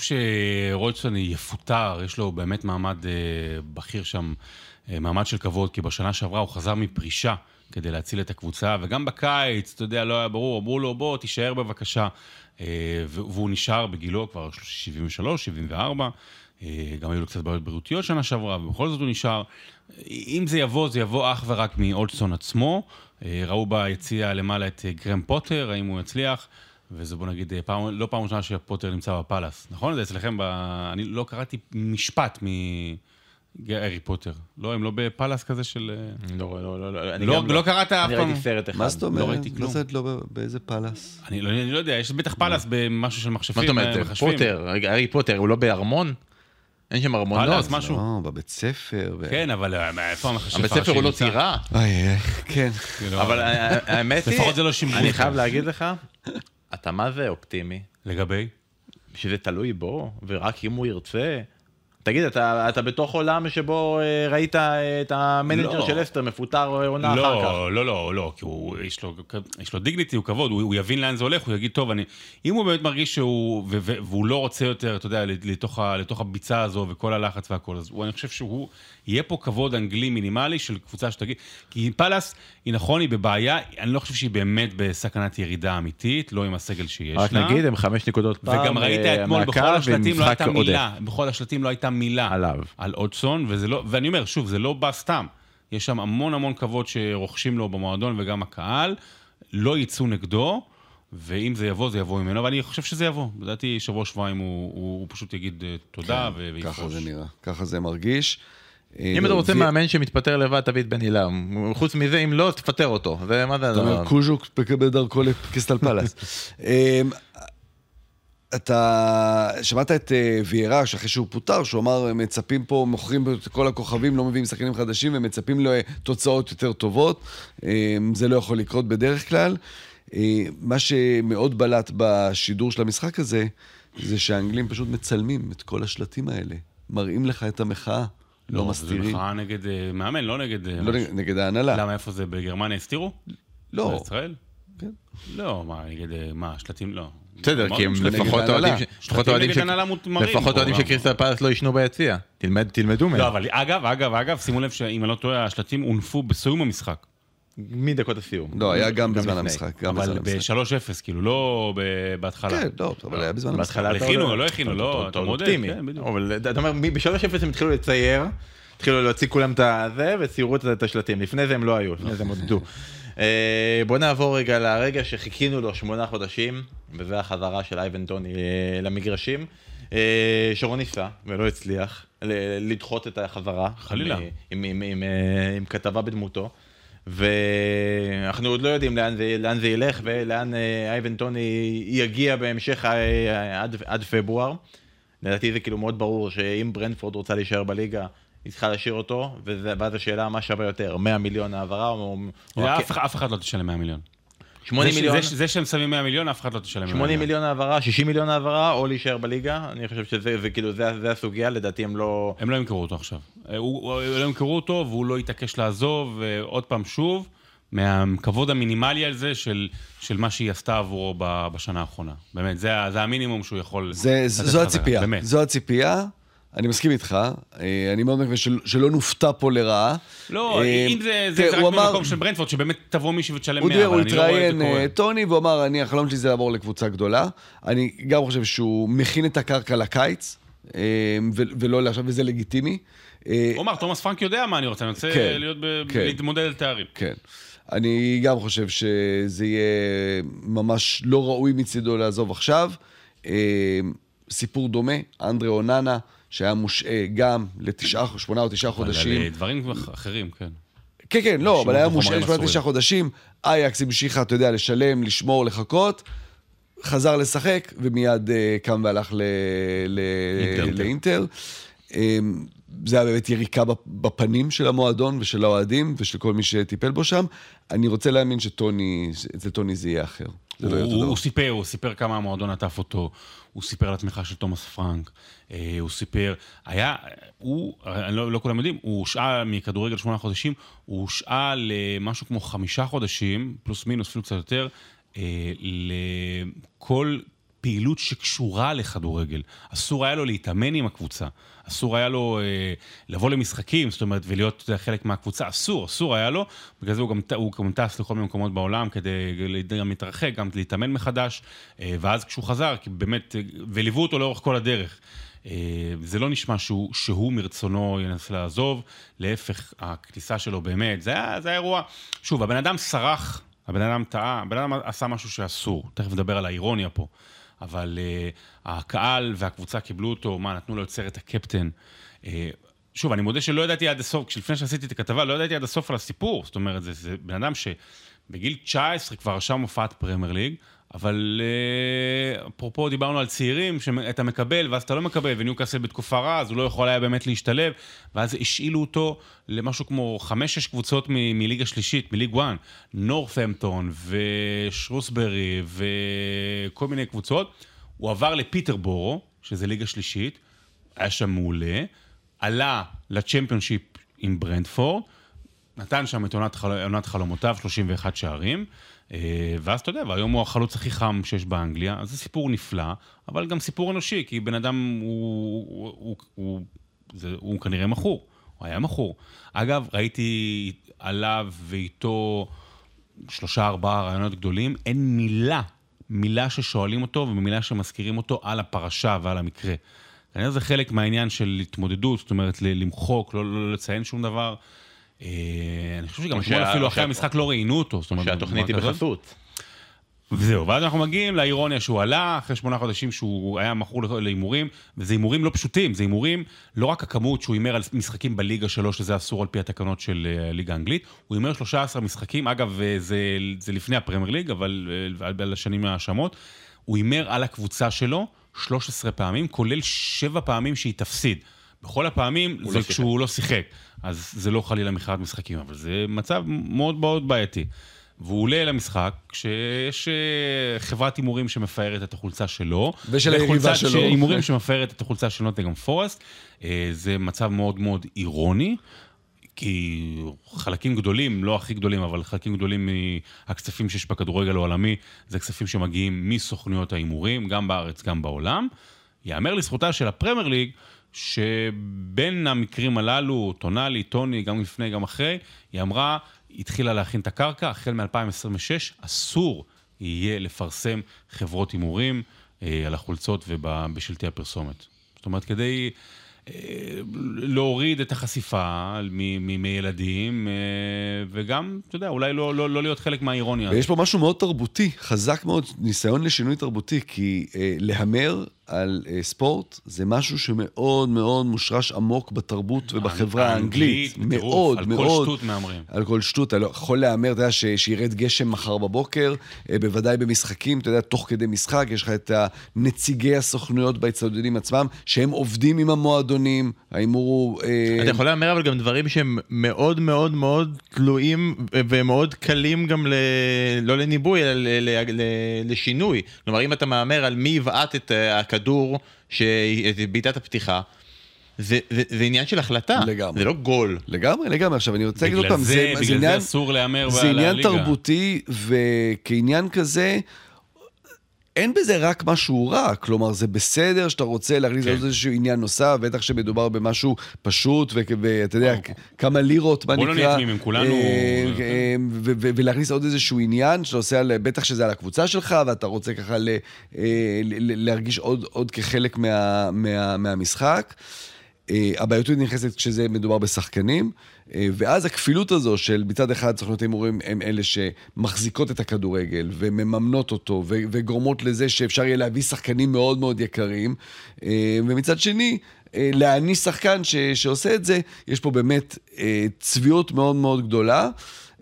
שרויטסון יפוטר, יש לו באמת מעמד אה, בכיר שם, אה, מעמד של כבוד, כי בשנה שעברה הוא חזר מפרישה כדי להציל את הקבוצה, וגם בקיץ, אתה יודע, לא היה ברור, אמרו לו, בוא, תישאר בבקשה. אה, והוא נשאר בגילו כבר 73, 74. אה, גם היו לו קצת בעיות בריאותיות שנה שעברה, ובכל זאת הוא נשאר. אם זה יבוא, זה יבוא אך ורק מאולדסון עצמו. אה, ראו ביציע למעלה את גרם פוטר, האם הוא יצליח. וזה בוא נגיד, פעם, לא פעם ראשונה שפוטר נמצא בפאלאס, נכון? זה אצלכם, ב... אני לא קראתי משפט מהארי פוטר. לא, הם לא בפאלאס כזה של... אה, לא, לא, לא, לא, אני לא, גם לא קראת אף אני פעם? ראיתי סרט אחד. מה זאת לא אומרת? ראיתי כלום. מה לא ב- באיזה? אני לא, אני לא יודע, יש בטח פאלאס במשהו של מה מחשבים. זאת אומרת, אה. פוטר, הארי פוטר, הוא לא בארמון? אין שם ארמונות? פאלאס, משהו. לא, בבית ספר. כן, אבל אה, איפה המחשב הבית ספר הוא לא טירה? איי, איי, כן. כאילו, אבל האמת היא, לפחות זה לא שימרו אני. חייב להגיד לך, אתה מה זה אופטימי, לגבי? שזה תלוי בו, ורק אם הוא ירצה. תגיד, אתה, אתה בתוך עולם שבו אה, ראית אה, את ה manager לא. של לסטר מפוטר אה, עונה אחר כך. לא, לא, לא, לא, כי הוא, יש לו, יש לו dignity, הוא כבוד, הוא, הוא יבין לאן זה הולך, הוא יגיד, טוב, אני, אם הוא באמת מרגיש שהוא, ו, ו, והוא לא רוצה יותר, אתה יודע, לתוך, ה, לתוך הביצה הזו וכל הלחץ והכל, אז הוא, אני חושב שהוא, יהיה פה כבוד אנגלי מינימלי של קבוצה שתגיד, כי פאלאס, היא נכון, היא בבעיה, אני לא חושב שהיא באמת בסכנת ירידה אמיתית, לא עם הסגל שיש רק לה. נגיד, הם חמש נקודות פעם וגם ראית אתמול, בכל השלטים לא הייתה. מילה, בכל השלטים לא הייתה מילה עליו. על אודסון, וזה לא, ואני אומר, שוב, זה לא בא סתם. יש שם המון המון כבוד שרוכשים לו במועדון וגם הקהל, לא יצאו נגדו, ואם זה יבוא, זה יבוא ממנו, ואני חושב שזה יבוא. לדעתי, שבוע שבועיים הוא, הוא, הוא פשוט יגיד אה, תודה כן, ככה ויפרוש. זה נראה, ככה זה מרגיש. אה, אם אתה רוצה ו- מאמן שמתפטר לבד, תביא את בן הילה. חוץ מזה, אם לא, תפטר אותו. זה מה זה הדבר? קוז'וק בדרכו לקריסטל פלאס. אתה שמעת את אה, ויירה, שאחרי שהוא פוטר, שהוא אמר, מצפים פה, מוכרים את כל הכוכבים, לא מביאים שחקנים חדשים, ומצפים לתוצאות יותר טובות. אמ, זה לא יכול לקרות בדרך כלל. אה, מה שמאוד בלט בשידור של המשחק הזה, זה שהאנגלים פשוט מצלמים את כל השלטים האלה. מראים לך את המחאה, לא זה מסתירים. מחאה נגד אה, מאמן, לא נגד... לא משהו. נגד- ההנהלה. למה, איפה זה? בגרמניה הסתירו? לא. בישראל? כן. לא, מה, נגד... מה, שלטים? לא. בסדר, כי הם לפחות אוהדים לפחות אוהדים לפחות אוהדים. שקריסטל פלאס לא יישנו ביציע. תלמד- תלמדו מהם. לא, אבל אגב, אגב, אגב, שימו לב שאם אני לא טועה, השלטים הונפו בסיום המשחק. מדקות הסיום. לא, היה גם בזמן. המשחק. אבל המשחק. ב-3-0, כאילו, לא ב- בהתחלה. כן, לא, אבל היה בזמן המשחק. בהתחלה הכינו, לא הכינו, לא, אתה מודד. כן. אבל אתה אומר, ב-3-0 הם התחילו לצייר, התחילו להוציא כולם את הזה, וציירו את השלטים. לפני זה הם לא היו, לפני זה הם עודדו. אה, בוא נעבור רגע לרגע שחיכינו לו שמונה חודשים, וזה החזרה של אייבן טוני אה, למגרשים. אה, שרון ניסה, ולא הצליח, לדחות את החזרה. חלילה. עם, עם, עם, עם, עם כתבה בדמותו. ואנחנו עוד לא יודעים לאן זה, לאן זה ילך ולאן אייבן טוני יגיע בהמשך עד, עד פברואר. לדעתי זה כאילו מאוד ברור שאם ברנדפורד רוצה להישאר בליגה, היא צריכה להשאיר אותו, וזה- ואז השאלה מה שווה יותר, 100 מיליון העברה או... אף אחד- לא תשלם 100 מיליון. 80 זה ש- מיליון, זה זה שהם שמים 100 מיליון, אף אחד לא תשלם 100 80 מיליון העברה, 60 מיליון העברה, או להישאר בליגה, אני חושב שזה זה, כאילו, זה, זה הסוגיה, לדעתי הם לא... הם לא ימכרו אותו עכשיו. אה, הוא- הוא- לא ימכרו אותו והוא לא יתעקש לעזוב, ועוד פעם, שוב, מהכבוד המינימלי על זה של, של מה שהיא עשתה עבורו בשנה האחרונה. באמת, זה, זה המינימום שהוא יכול... זה, זו חזרה, הציפייה, באמת. זו הציפייה. אני מסכים איתך, אה, אני מאוד מקווה של, שלא נופתע פה לרעה. לא, אה, אם זה, זה, זה רק הוא אמר- במקום של ברנדפורד, שבאמת תבוא מישהו ותשלם הוא 100, דיבר, אבל הוא אני לא רואה את זה התראיין, קורה. אה, טוני, והוא אמר, אני, החלום שלי זה לעבור לקבוצה גדולה. אני גם חושב שהוא מכין את הקרקע לקיץ, ולא לעכשיו, וזה לגיטימי. הוא אמר, תומאס פרנק יודע מה אני רוצה, אני רוצה כן, להיות ב... כן. להתמודד על תארים. כן. אני גם חושב שזה יהיה ממש לא ראוי מצידו לעזוב עכשיו. סיפור דומה, אנדרה אוננה, שהיה מושעה גם לתשעה, שמונה או תשעה חודשים. אבל על, אה, דברים אחרים, כן. כן, כן, לא, אבל היה מושעה בחומרים שמונה אסורים. תשעה חודשים, אייקס המשיכה, אתה יודע, לשלם, לשמור, לחכות, חזר לשחק, ומיד אה, קם והלך ל- ל- אינטר. לאינטר. אה, זה היה באמת יריקה בפ- בפנים של המועדון ושל האוהדים ושל כל מי שטיפל בו שם. אני רוצה להאמין שטוני, אצל טוני זה יהיה אחר. זה לא הוא, דבר. הוא סיפר, הוא סיפר כמה המועדון עטף אותו, הוא סיפר על התמיכה של תומאס פרנק, אה, הוא סיפר, היה, הוא, לא, לא כולם יודעים, הוא הושעה מכדורגל שמונה חודשים, הוא הושעה למשהו כמו חמישה חודשים, פלוס מינוס, אפילו קצת יותר, אה, לכל פעילות שקשורה לכדורגל. אסור היה לו להתאמן עם הקבוצה, אסור היה לו אה, לבוא למשחקים, זאת אומרת, ולהיות חלק מהקבוצה, אסור, אסור היה לו. בגלל זה הוא גם, הוא גם טס לכל מיני מקומות בעולם כדי גם להתרחק, גם להתאמן מחדש, אה, ואז כשהוא חזר, כי באמת, אה, וליוו אותו לאורך כל הדרך. אה, זה לא נשמע שהוא, שהוא מרצונו ינסה לעזוב, להפך, הכניסה שלו באמת, זה היה, זה היה אירוע... שוב, הבן אדם סרח, הבן אדם טעה, הבן אדם עשה משהו שאסור, תכף נדבר על האירוניה פה, אבל uh, הקהל והקבוצה קיבלו אותו, מה, נתנו לו את סרט הקפטן. Uh, שוב, אני מודה שלא ידעתי עד הסוף, לפני שעשיתי את הכתבה, לא ידעתי עד הסוף על הסיפור. זאת אומרת, זה, זה בן אדם שבגיל 19 כבר רשם הופעת פרמייר ליג, אבל אה, אפרופו דיברנו על צעירים, שאתה מקבל ואז אתה לא מקבל, וניוקאסל בתקופה רעה, אז הוא לא יכול היה באמת להשתלב, ואז השאילו אותו למשהו כמו חמש-שש קבוצות מ- מליגה שלישית, מליג 1, נורת'המפטון ושרוסברי וכל מיני קבוצות. הוא עבר לפיטרבורו, שזה ליגה שלישית, היה שם מעולה, עלה לצ'מפיונשיפ עם ברנדפורד, נתן שם את עונת, חל... עונת חלומותיו, 31 שערים, ואז אתה יודע, והיום הוא החלוץ הכי חם שיש באנגליה, אז זה סיפור נפלא, אבל גם סיפור אנושי, כי בן אדם הוא, הוא, הוא, הוא, זה, הוא כנראה מכור, הוא היה מכור. אגב, ראיתי עליו ואיתו שלושה ארבעה רעיונות גדולים, אין מילה, מילה ששואלים אותו ומילה שמזכירים אותו על הפרשה ועל המקרה. כנראה זה חלק מהעניין של התמודדות, זאת אומרת, למחוק, לא, לא לציין שום דבר. אה, אני חושב שגם אתמול אפילו אחרי המשחק לא ראיינו אותו. שהתוכנית היא בחסות. וזהו, ואז אנחנו מגיעים לאירוניה שהוא עלה, אחרי שמונה חודשים שהוא היה מכור להימורים, וזה הימורים לא פשוטים, זה הימורים, לא רק הכמות שהוא הימר על משחקים בליגה שלו, שזה אסור על פי התקנות של הליגה האנגלית, הוא הימר 13 משחקים, אגב, זה, זה לפני הפרמייר ליג, אבל על השנים האשמות, הוא הימר על הקבוצה שלו 13 פעמים, כולל 7 פעמים שהיא תפסיד. בכל הפעמים זה לא כשהוא לא שיחק, אז זה לא חלילה מכירת משחקים, אבל זה מצב מאוד מאוד בעייתי. והוא עולה למשחק כשיש אה, חברת הימורים שמפארת את החולצה שלו. ושל היריבה שלו. הימורים שמפארת את החולצה של נוטגרם פורסט. אה, זה מצב מאוד מאוד אירוני. כי חלקים גדולים, לא הכי גדולים, אבל חלקים גדולים מהכספים שיש בכדורגל העולמי, זה כספים שמגיעים מסוכנויות ההימורים, גם בארץ, גם בעולם. יאמר לזכותה של הפרמייר ליג, שבין המקרים הללו, טונאלי, טוני, גם לפני, גם אחרי, היא אמרה, התחילה להכין את הקרקע, החל מ-2026 אסור יהיה לפרסם חברות הימורים אה, על החולצות ובשלטי הפרסומת. זאת אומרת, כדי אה, להוריד את החשיפה מילדים, אה, וגם, אתה יודע, אולי לא, לא, לא להיות חלק מהאירוניה. ויש פה משהו מאוד תרבותי, חזק מאוד, ניסיון לשינוי תרבותי, כי אה, להמר על uh, ספורט, זה משהו שמאוד מאוד מושרש עמוק בתרבות ובחברה האנגלית. האנגלית, מאוד, על מאוד. על כל שטות מהמרים. על כל שטות, אתה לא יכול להמר, אתה יודע, ש, שירד גשם מחר בבוקר, uh, בוודאי במשחקים, אתה יודע, תוך כדי משחק, יש לך את נציגי הסוכנויות באצטדיונים עצמם, שהם עובדים עם המועדונים, ההימור הוא... Uh... אתה יכול להמר אבל גם דברים שהם מאוד מאוד מאוד תלויים ומאוד קלים גם ל... לא לניבוי, אלא ל... ל... ל... לשינוי. כלומר, אם אתה מהמר על מי יבעט את הכדור... הכדור, בעיטת הפתיחה. זה, זה, זה עניין של החלטה, לגמרי. זה לא גול. לגמרי, לגמרי. עכשיו, אני רוצה להגיד עוד פעם, זה, זה, בגלל זה עניין... אסור להמר זה. עניין תרבותי, וכעניין כזה, אין בזה רק משהו רע, כלומר זה בסדר שאתה רוצה להכניס כן. איזשהו עניין נוסף, בטח שמדובר במשהו פשוט, ואתה יודע, כמה לירות, מה נקרא. בוא לא נהיה תמימים, כולנו... אה, אה, ולהכניס עוד איזשהו עניין, שאתה עושה, על, בטח שזה על הקבוצה שלך, ואתה רוצה ככה אה, להרגיש עוד, עוד כחלק מה, מה, מהמשחק. הבעייתות נכנסת כשזה מדובר בשחקנים, ואז הכפילות הזו של מצד אחד סוכנות ההימורים הם אלה שמחזיקות את הכדורגל ומממנות אותו וגורמות לזה שאפשר יהיה להביא שחקנים מאוד מאוד יקרים, ומצד שני, להעניש שחקן ש, שעושה את זה, יש פה באמת צביעות מאוד מאוד גדולה.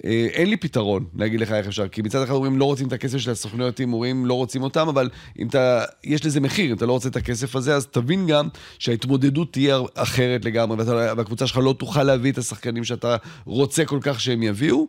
אה, אין לי פתרון להגיד לך איך אפשר, כי מצד אחד אומרים לא רוצים את הכסף של הסוכנויות הימורים, לא רוצים אותם, אבל אם אתה, יש לזה מחיר, אם אתה לא רוצה את הכסף הזה, אז תבין גם שההתמודדות תהיה אחרת לגמרי, ואתה, והקבוצה שלך לא תוכל להביא את השחקנים שאתה רוצה כל כך שהם יביאו.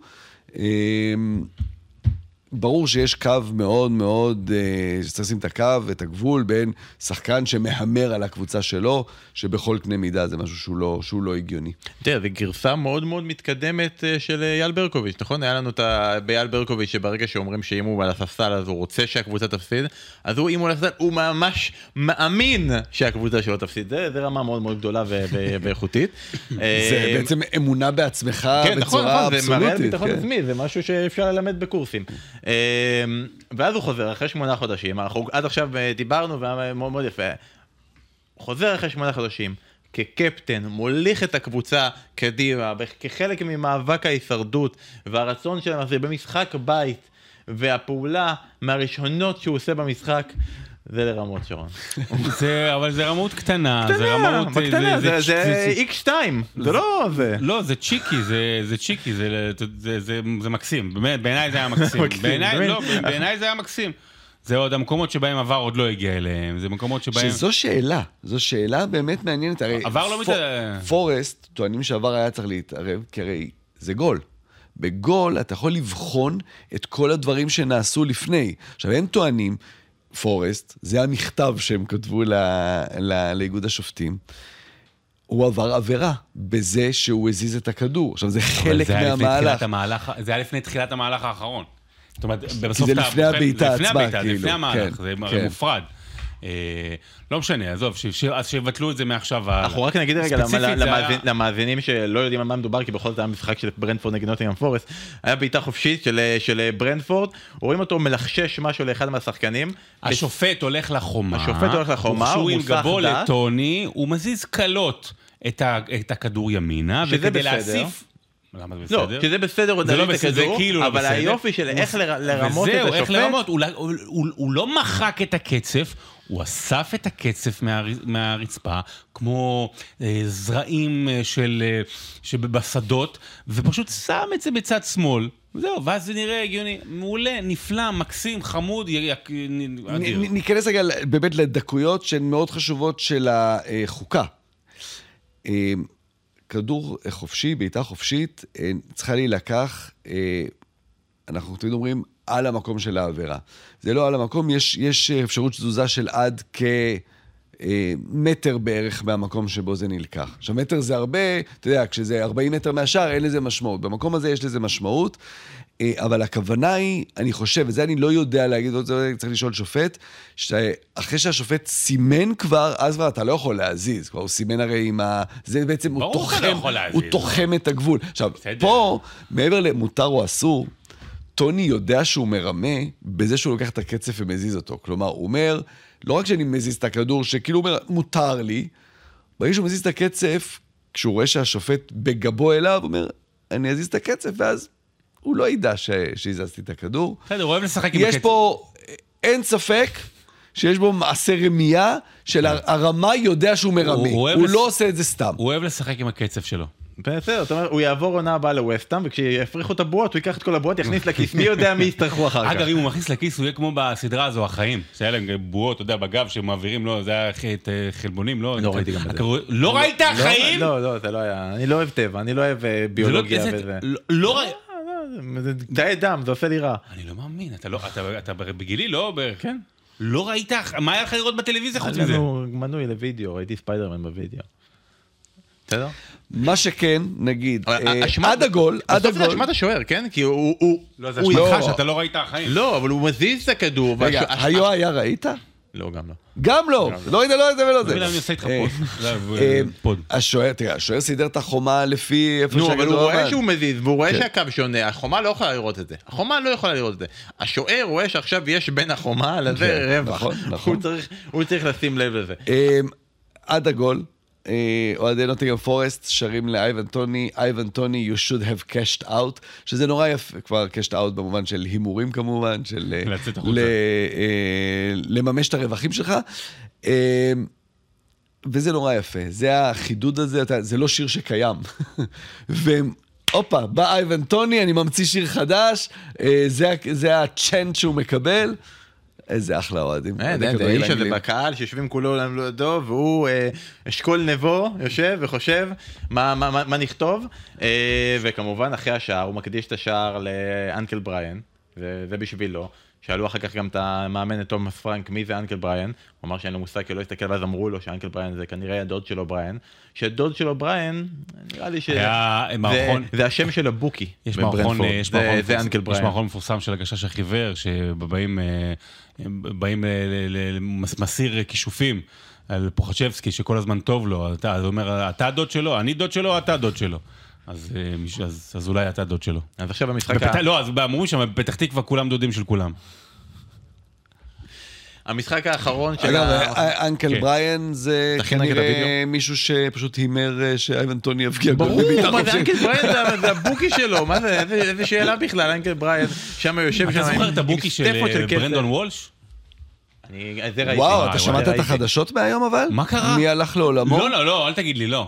אה, ברור שיש קו מאוד מאוד, אה, שצריך לשים את הקו, את הגבול בין שחקן שמהמר על הקבוצה שלו, שבכל קנה מידה זה משהו שהוא לא, שהוא לא הגיוני. תראה, זו גרסה מאוד מאוד מתקדמת אה, של אייל ברקוביץ', נכון? היה לנו את ה... באייל ברקוביץ', שברגע שאומרים שאם הוא על הספסל אז הוא רוצה שהקבוצה תפסיד, אז הוא, אם הוא על הספסל, הוא ממש מאמין שהקבוצה שלו תפסיד. זה, זה רמה מאוד מאוד גדולה ואיכותית. זה אה, בעצם אמונה בעצמך כן, נכון, בצורה נכון, אבסולוטית. זה מראה על ביטחון כן. עצמי, זה משהו שאפשר ללמד בקורסים. אמ, ואז הוא חוזר אחרי שמונה חודשים, אנחנו עד עכשיו אה, דיברנו והיה מאוד מאוד יפה. חוזר אחרי שמונה חודשים, כקפטן, מוליך את הקבוצה קדימה, כחלק ממאבק ההישרדות והרצון שלהם הזה במשחק בית, והפעולה מהראשונות שהוא עושה במשחק, זה לרמות שרון. זה, אבל זה רמות קטנה, זה קטנה, רמות... בקטנה, זה- זה X2, זה לא זה. לא, זה צ'יקי, זה, זה צ'יקי, זה, זה, זה, זה, זה מקסים, באמת, בעיניי זה היה מקסים. בעיניי. לא, בעיניי זה היה מקסים. זה עוד המקומות שבהם עבר עוד לא הגיע אליהם, זה מקומות שבהם... שזו שאלה, זו שאלה באמת מעניינת. הרי עבר לא פו- מת- פורסט טוענים שעבר היה צריך להתערב, כי הרי זה גול. בגול אתה יכול לבחון את כל הדברים שנעשו לפני. עכשיו, הם טוענים, פורסט, זה המכתב שהם כתבו ל, ל, לאיגוד השופטים, הוא עבר עבירה בזה שהוא הזיז את הכדור. עכשיו, זה חלק זה לפני מהמהלך. המהלך, זה היה לפני תחילת המהלך האחרון. זאת אומרת, בסוף זה אתה לפני הבעיטה זה לפני עצמה, הבעיטה, זה כאילו, לפני המהלך, כן, זה כן. מופרד. אה, לא משנה, עזוב, אז שיבטלו את זה מעכשיו. אנחנו רק נגיד רגע למאזינים שלא יודעים על מה מדובר, כי בכל זאת היה משחק של ברנדפורד נגד נוטינגרם פורסט, היה בעיטה חופשית של- ברנדפורד, רואים אותו מלחשש משהו לאחד מהשחקנים. השופט הולך לחומה, השופט הולך לחומה, הוא וכשהוא עם מוסח גבו דעת. לטוני, הוא מזיז קלות את הכדור ימינה, שזה וכדי. להסיף... למה זה לא, בסדר? שזה בסדר עוד זה לא את בסדר, זה הכדור, כאילו לא אבל בסדר. היופי של איך לר- לרמות את איך השופט, לרמות, הוא, הוא, הוא, הוא לא מחק את הקצף, הוא אסף את הקצף מה, מהרצפה, כמו אה, זרעים אה, של, אה, שבשדות, ופשוט שם את זה בצד שמאל. זהו, ואז זה נראה הגיוני, מעולה, נפלא, מקסים, חמוד, י- י- אדיר. ניכנס רגע באמת לדקויות שהן מאוד חשובות של החוקה. אה, כדור חופשי, בעיטה חופשית, אה, צריכה להילקח, אה, אנחנו תמיד אומרים, על המקום של העבירה. זה לא על המקום, יש, יש אפשרות תזוזה של עד כמטר בערך מהמקום שבו זה נלקח. עכשיו, מטר זה הרבה, אתה יודע, כשזה 40 מטר מהשאר, אין לזה משמעות. במקום הזה יש לזה משמעות, אה, אבל הכוונה היא, אני חושב, וזה אני לא יודע להגיד, זה צריך לשאול שופט, שאחרי שהשופט סימן כבר, אז כבר אתה לא יכול להזיז, כבר הוא סימן הרי עם ה... זה בעצם, הוא שאתה תוחם, לא הוא? תוחם את הגבול. עכשיו, בסדר. פה, מעבר למותר או אסור, טוני יודע שהוא מרמה בזה שהוא לוקח את הקצף ומזיז אותו. כלומר, הוא אומר, לא רק שאני מזיז את הכדור, שכאילו הוא אומר, מותר לי, ברגע שהוא מזיז את הקצף, כשהוא רואה שהשופט בגבו אליו, הוא אומר, אני אזיז את הקצף, ואז הוא לא ידע ש... שהזזתי את הכדור. בסדר, הוא אוהב לשחק עם יש הקצף. פה, אין ספק שיש בו מעשה רמייה של הרמאי יודע שהוא מרמה. הוא- הוא אוהב הוא לס- לא עושה את זה סתם. הוא אוהב לשחק עם הקצף שלו. בסדר, זאת אומרת, הוא יעבור עונה הבאה לווסטהאם, וכשיפריחו את הבועות, הוא ייקח את כל הבועות, יכניס לכיס, מי יודע מי יצטרכו אחר כך. אגב, אם הוא מכניס לכיס, הוא יהיה כמו בסדרה הזו, החיים. שהיה להם בועות, אתה יודע, בגב שמעבירים, לא, זה היה את אה, חלבונים, לא? לא ראיתי גם את זה. הקרוא- לא ראית החיים? לא, לא, זה לא היה, אני לא אוהב טבע, אני לא אוהב אה, לא- ביולוגיה זה- וזה. לא- לא ראית... לא, זה תאי דם, זה עושה לי רע. אני לא מאמין, אתה לא, אתה, אתה בגילי, לא? ב- כן. לא ראית, מה היה לך לראות בטלוויזיה חוץ מזה? אני מנוי לוידאו, ראיתי ספיידרמן בוידאו. בסדר? מה שכן, נגיד, אה, עד הגול, עד בסוף זה הגול, אשמת השוער, כן? כי הוא... לא, זה אשמתך לא. שאתה לא ראית החיים. לא, אבל הוא מזיז את הכדור. רגע, היו היה ראית? לא, גם לא. גם לא, לא יודע, לא יודע ולא לא זה. יודע, אני עושה איתך אה, פוד. אה, פוד. השוער, תראה, השוער סידר את החומה לפי איפה נו, אבל הוא רואה. שהוא מזיז, והוא רואה כן. שהקו שונה, החומה לא יכולה לראות את זה. החומה לא יכולה לראות את זה. השוער רואה שעכשיו יש בין החומה לזה כן, רווח. נכון, נכון. הוא צריך- לשים לב לזה. עד הגול, אוהדי נוטינגרם פורסט שרים לאייבן טוני, אייבן טוני, you should have cashed out, שזה נורא יפה, כבר cashed out במובן של הימורים כמובן, של אה, לצאת החוצה. ל- אה, לממש את הרווחים שלך. אה, וזה נורא יפה, זה החידוד הזה, אתה, זה לא שיר שקיים. והופה, בא אייבן טוני, אני ממציא שיר חדש, אה, זה, זה הצ'אנט שהוא מקבל. איזה אחלה אוהדים. אין, האיש הזה. בקהל שיושבים כולם לידו והוא אה, אשכול נבו יושב וחושב מה- מה מה- מה נכתוב אה, וכמובן אחרי השער הוא מקדיש את השער לאנקל בריאן וזה בשבילו. שאלו אחר כך גם את המאמן את תומאס פרנק מי זה אנקל בריאן, הוא אמר שאין לו מושג כי לא הסתכל ואז אמרו לו שאנקל בריאן זה כנראה הדוד שלו בריאן, שדוד שלו בריאן נראה לי שזה היה מערכון- זה השם של הבוקי יש. מערכון, אה, יש זה- מערכון זה אנקל יש בריאן. מערכון מפורסם של הגשש החיוור, שבאים הם באים למסיר כישופים על פוחצ'בסקי, שכל הזמן טוב לו, אתה, אז הוא אומר, אתה דוד שלו, אני דוד שלו, אתה דוד שלו. אז, אה, אז, אז אולי אתה דוד שלו. אז עכשיו המשחק, ה- בפת... לא, אז אמרו שם, בפתח תקווה כולם דודים של כולם. המשחק האחרון של אגב, ה... אה, אנקל כן. בריין זה כנראה. מישהו שפשוט הימר אה, שאייבן טוני יבקיע גול ברור, בבעיטה מה זה. אנקל בריין זה- זה הבוקי שלו, מה זה, איזה- שאלה בכלל, אנקל בריין, שם יושב שם אתה זוכר את הבוקי של אה. ברנדון וולש? אני, זה ראיתי. וואו, אתה שמעת את. החדשות מהיום אבל? מה קרה? מי הלך לעולמו? לא, לא, לא, אל תגיד לי לא.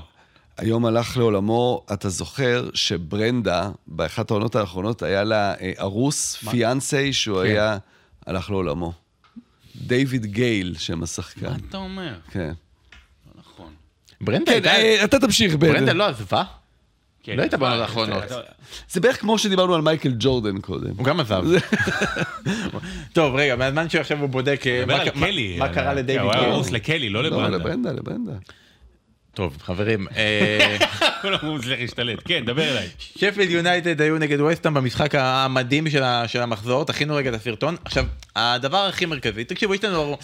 היום הלך לעולמו, אתה זוכר שברנדה, באחת העונות האחרונות, היה לה אה, ארוס, פיאנסי, שהוא כן. היה, הלך לעולמו. דיוויד גייל, שם השחקן. מה אתה אומר? כן. נכון. ברנדה כן, הייתה, אה, אתה תמשיך. ב- ברנדה לא עזבה? כן, לא היית בעונות האחרונות. אתה- זה בערך כמו שדיברנו על מייקל ג'ורדן קודם. הוא גם עזב. טוב, רגע, מהזמן שעכשיו הוא בודק אה, מה קלי. קרה כן, לדייוויד הוא היה גייל. רוס לקלי, לא לא, לברנדה. לברנדה, לברנדה. טוב, חברים, כולם אמרו, מצליח להשתלט. כן, דבר אליי. שפילד יונייטד היו נגד ווסטהאם במשחק המדהים של המחזור, תכינו רגע את הסרטון. עכשיו, הדבר הכי מרכזי, תקשיבו, יש לנו...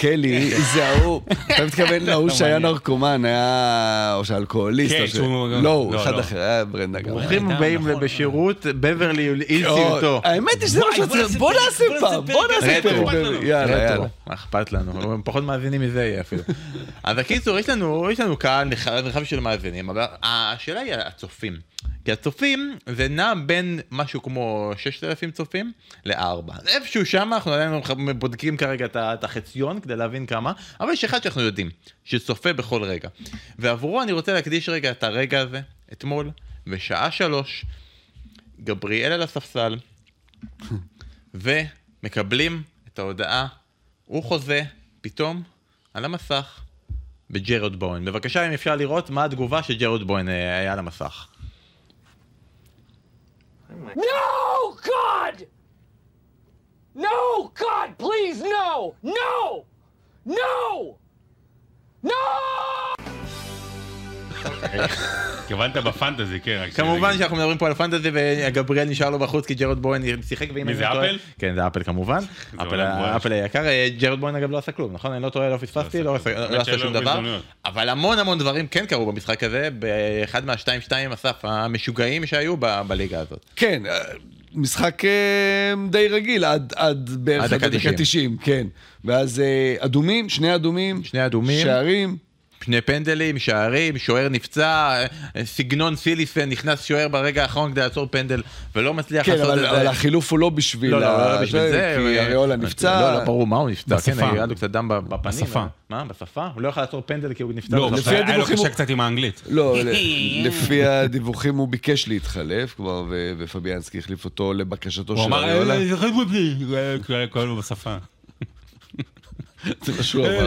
קלי, זה ההוא, אתה מתכוון להוא שהיה מעניין. נרקומן, היה... או שאלכוהוליסט. כן, או ש- שהוא- לא, הוא לא, אחד לא. אחר, היה ברנדה גם. ברוכים הבאים נכון, בשירות בברלי היל או, סרטו. האמת היא שזה מה וואי, בוא נעשה בוא פעם, בוא נעשה. רטרו. יאללה. יאללה. מה אכפת לנו? הם פחות מאזינים מזה יהיה אפילו. אז הקיצור, יש לנו, קהל נרחב נרחב של מאזינים, אבל השאלה היא הצופים. כי הצופים זה נע בין משהו כמו 6,000 צופים ל-4. איפשהו שם אנחנו עדיין בודקים כרגע את החציון כדי להבין כמה, אבל יש אחד שאנחנו יודעים, שצופה בכל רגע. ועבורו אני רוצה להקדיש רגע את הרגע הזה, אתמול, בשעה שלוש, גבריאל על הספסל, ומקבלים את ההודעה, הוא חוזה, פתאום, על המסך, בג'רד בוין. בבקשה, אם אפשר לראות מה התגובה של ג'רד בוין אה, היה על המסך. No, God! No, God, please, no! No! No! No! התכוונת בפנטזי, כן. כמובן שאנחנו מדברים פה על פנטזי וגבריאל נשאר לו בחוץ כי ג'רד בוין שיחק מי זה, לא אפל? כן זה אפל כמובן. אפל היקר אה, ג'רד בוין אגב לא עשה כלום נכון אני לא טועה לא פספסתי לא עשה- לא עשה שאין שום דבר. אבל המון המון דברים כן קרו במשחק הזה באחד מהשתיים שתיים אסף המשוגעים שהיו בליגה הזאת. כן, אה, משחק אה, די רגיל, עד, עד בערך עד עד דקה הדקה 90. 90, כן. ואז אה, אדומים, שני אדומים. שני אדומים. שערים. שני פנדלים, שערים, שוער נפצע, אה, סגנון סיליסן, נכנס שוער ברגע האחרון כדי לעצור פנדל ולא מצליח כן, לעשות אבל, את אבל זה. החילוף הוא לא בשביל... לא, לא, ה- לא בשביל זה. כי ו- אריולה נפצע. לא, לא, ברור, מה הוא נפצע? בשפה. כן, היה לו קצת דם בפנים. בשפה. מה, בשפה? הוא לא יכול לעצור פנדל כי הוא נפצע לא, בשפה. היה לו הדיווחים קשה קצת עם האנגלית. לא, ל- לפי הדיווחים הוא ביקש להתחלף כבר, ו- ופביאנסקי החליף אותו לבקשתו של אמר, אריולה. "אה, זה חשוב לי", הוא היה- הוא היה כואב לו בשפה. זה מה שהוא אמר.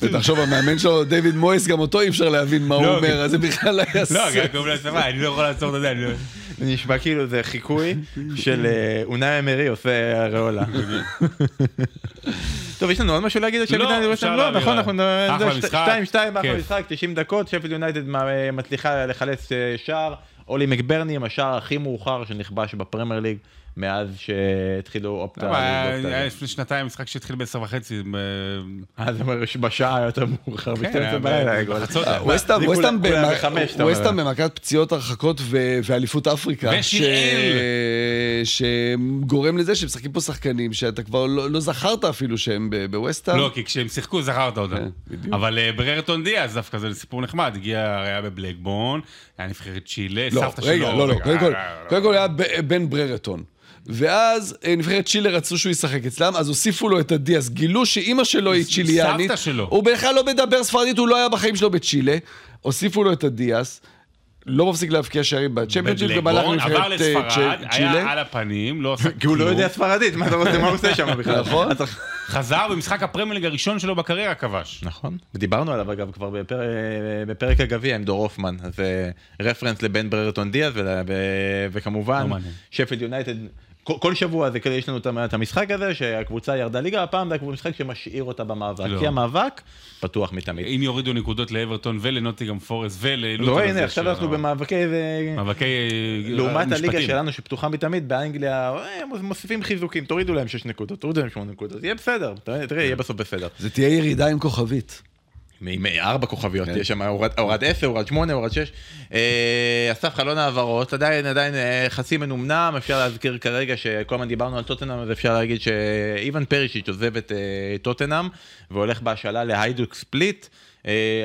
ותחשוב, המאמן שלו, דיוויד מויס, גם אותו אי אפשר להבין מה הוא לא, אומר, כן. אז זה בכלל היה... לא, סרט. גם בשפה, אני לא יכול לעצור את זה, לא... זה נשמע כאילו זה חיקוי של אה, אונאי אמרי עושה רעולה. טוב, יש לנו עוד משהו להגיד? על שפילד לא, יונייטד? אפשר לא, להעביר נכון. אנחנו... אחלה משחק. שתיים, שתיים, אחלה כיף. משחק, 90 דקות, שפילד יונייטד מצליחה לחלץ אה, שער. אולי מקברני עם השער הכי מאוחר שנכבש בפרמייר ליג מאז שהתחילו אופטה. היה לפני שנתיים משחק שהתחיל בעשר וחצי. אז אומר שבשעה יותר מאוחר, כן, ב-12 היה בלילה. אה, ווסטהאם, אתה אומר. ווסטהאם במכת פציעות הרחקות ו- ואליפות אפריקה. ושיראל. שגורם לזה שמשחקים פה שחקנים שאתה כבר לא לא זכרת אפילו שהם ב- בווסטהאם. לא, כי כשהם שיחקו זכרת אותם. כן. אבל אה, בררטון דיאז דווקא זה סיפור נחמד, הגיע, היה בבלקבורן, היה נבחרת צ'ילה, לא, סבתא שלו... רגע, לא, לא, רגע, קודם כל, רגע, רגע. קודם כל היה בן בררטון. ואז אה, נבחרת צ'ילה רצו שהוא ישחק אצלם, אז הוסיפו לו את הדיאס. גילו שאימא שלו היא צ'יליאנית. סבתא שלו. הוא בכלל לא מדבר ספרדית, הוא לא היה בחיים שלו בצ'ילה. הוסיפו לו את הדיאס. לא מפסיק להבקיע שערים בצ'מפיונשיפ, גם הלך עבר לנבחרת אה, לספרד, צ'ילה. היה על הפנים, לא עשה כי הוא לא כלום. יודע ספרדית, מה אתה רוצה, מה הוא עושה שם בכלל? נכון. חזר במשחק הפרמייר ליג הראשון שלו בקריירה כבש. נכון, ודיברנו עליו אגב כבר בפר... בפרק הגביע עם דור הופמן, אז אה, רפרנס לבן בררטון דיאז. ו... וכמובן לא. שפילד יונייטד, כל, כל שבוע זה כאילו יש לנו את המשחק הזה שהקבוצה ירדה ליגה, הפעם זה משחק שמשאיר אותה במאבק, לא. כי המאבק פתוח מתמיד. אם יורידו נקודות לאברטון ולנוטיגם פורסט וללוטון... לא הנה עכשיו אנחנו במאבקי... זה- מאבקי... אה, לעומת הליגה משפטים. שלנו שפתוחה מתמיד באנגליה אה, מוסיפים חיזוקים תורידו להם 6 נקודות תורידו להם 8 נקודות יהיה בסדר תראה, יהיה בסוף בסדר. זה תהיה ירידה עם כוכבית. עם ארבע כוכביות, כן. יש שם הורד 10, הורד 8, הורד 6. אה, אסף חלון העברות, עדיין עדיין אה, חצי מנומנם, אפשר להזכיר כרגע שכל הזמן דיברנו על טוטנאם, אז אפשר להגיד שאיוון פרישיץ' עוזב את אה, טוטנאם, והולך בהשאלה להיידוק ספליט.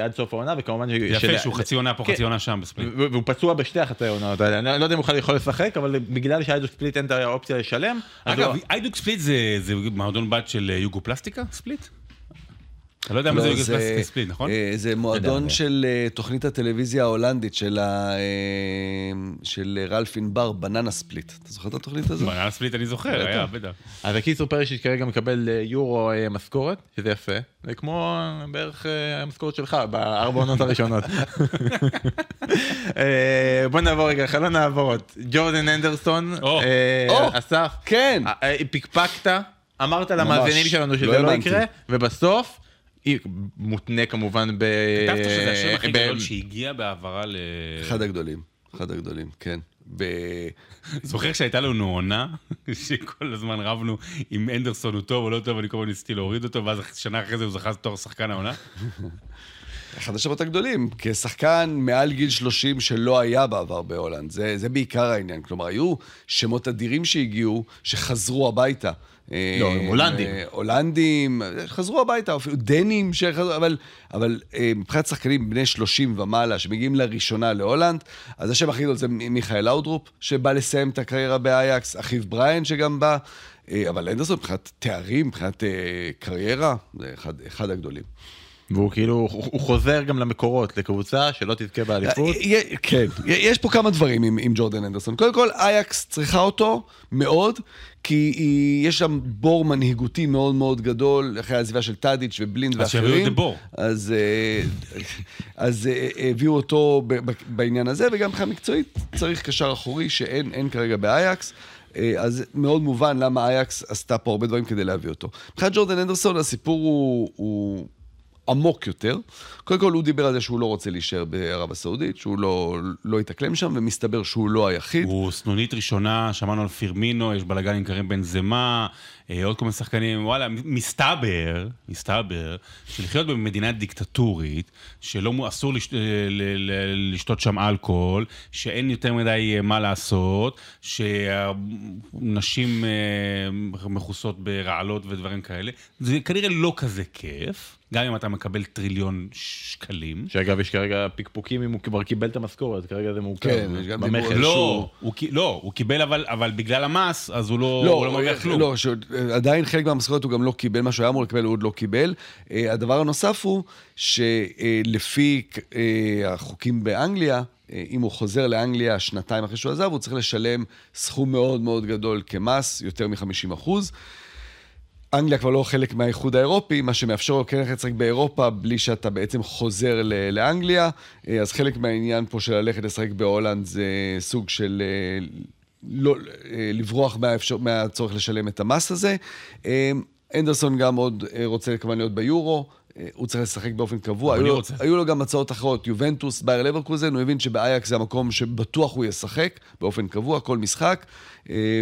עד סוף העונה, וכמובן... יפה של- שהוא חצי עונה פה, כן. חצי עונה שם בספליט. והוא פצוע בשתי החצי העונות האלה, אני לא יודע אם הוא בכלל יכול לשחק, אבל בגלל שהיידוק ספליט אין את האופציה לשלם, אגב, הוא- איידוק ספליט זה זה מועדון בת של יוגופלסטיקה? ספליט? אתה לא יודע מה זה לא, זה- פלסטיקה ספליט, נכון? אה, זה מועדון יודע. של אה, תוכנית הטלוויזיה ההולנדית של אה, של רלף ענבר, בננה ספליט. אתה זוכר את התוכנית הזאת? בננה ספליט אני זוכר, היה, בטח. אז הקיצור פרישיץ' כרגע מקבל יורו משכורת, שזה יפה, זה כמו בערך המשכורת שלך בארבע עונות הראשונות. בוא נעבור רגע, חלון העברות. ג'ורדן אנדרסון. אסף, כן. פקפקת, אמרת למאזינים שלנו שזה לא לא. יקרה, ובסוף, מותנה כמובן ב... כתבת שזה השם הכי ב- גדול שהגיע בהעברה ל... אחד הגדולים, אחד הגדולים, כן. ב- זוכר שהייתה לנו עונה, שכל הזמן רבנו אם אנדרסון הוא טוב או לא טוב, אני כל הזמן ניסיתי להוריד אותו, ואז שנה אחרי זה הוא זכה בתור שחקן העונה. אחד השמות הגדולים, כשחקן מעל גיל 30 שלא היה בעבר בהולנד. זה, זה בעיקר העניין. כלומר, היו שמות אדירים שהגיעו, שחזרו הביתה. לא, הם הולנדים. אה, הולנדים, אה, חזרו הביתה, אפילו דנים שחזרו, אבל, אבל אה, מבחינת שחקנים בני 30 ומעלה, שמגיעים לראשונה להולנד, אז השם הכי גדול זה מיכאל לאודרופ, שבא לסיים את הקריירה באייקס, אחיו בריאן שגם בא, אבל הנדרסון מבחינת תארים, מבחינת קריירה, זה אחד, אחד הגדולים. והוא כאילו, הוא חוזר גם למקורות, לקבוצה שלא תזכה באליפות. כן, יש פה כמה דברים עם, עם ג'ורדן הנדרסון. קודם כל, אייקס צריכה אותו מאוד, כי היא, יש שם בור מנהיגותי מאוד מאוד גדול, אחרי העזיבה של טאדיץ' ובלינד אז שיביאו ואחרים. את בור. אז, אה, אז אה, הביאו אותו בעניין הזה, וגם מבחינה מקצועית צריך קשר אחורי שאין אין כרגע באייקס. אה, אז מאוד מובן למה אייקס עשתה פה הרבה דברים כדי להביא אותו. מבחינת ג'ורדן אנדרסון, הסיפור הוא... הוא עמוק יותר. קודם כל, הוא דיבר על זה שהוא לא רוצה להישאר בערב הסעודית, שהוא לא, לא יתאקלם שם, ומסתבר שהוא לא היחיד. הוא סנונית ראשונה, שמענו על פירמינו, יש בלאגן עם קרים בן זמה, עוד כל מיני שחקנים, וואלה, מסתבר, מסתבר, שלחיות במדינה דיקטטורית, שלא אסור לש, ל- ל- ל- לשתות שם אלכוהול, שאין יותר מדי אה, מה לעשות, שהנשים אה, מכוסות ברעלות ודברים כאלה, זה כנראה לא כזה כיף, גם אם אתה מקבל טריליון שקלים. שאגב, יש כרגע פקפוקים אם הוא כבר קיבל את המשכורת, כרגע זה מורכב. כן, יש גם. דיבור על- לא, שהוא- הוא, לא, הוא קיבל אבל, אבל בגלל המס, אז הוא לא, הוא לא מרוויח כלום. לא, שעדיין חלק מהמשכורת הוא גם לא קיבל, מה שהוא היה אמור לקבל הוא עוד לא קיבל. אה, הדבר הנוסף הוא שלפי אה, החוקים באנגליה, אה, אם הוא חוזר לאנגליה שנתיים אחרי שהוא עזב, הוא צריך לשלם סכום מאוד מאוד גדול כמס, יותר מ-50 אחוז. אנגליה כבר לא חלק מהאיחוד האירופי, מה שמאפשר לו כן ללכת לשחק באירופה בלי שאתה בעצם חוזר לאנגליה. אז חלק מהעניין פה של ללכת לשחק בהולנד זה סוג של לא, אה, לברוח מהאפשר, מהצורך לשלם את המס הזה. אה, הנדרסון גם עוד אה, רוצה כמובן להיות ביורו. הוא צריך לשחק באופן קבוע. היו לו. היו לו גם הצעות אחרות, יובנטוס, בייר לברקוזן, הוא הבין שבאייקס זה המקום שבטוח הוא ישחק באופן קבוע, כל משחק,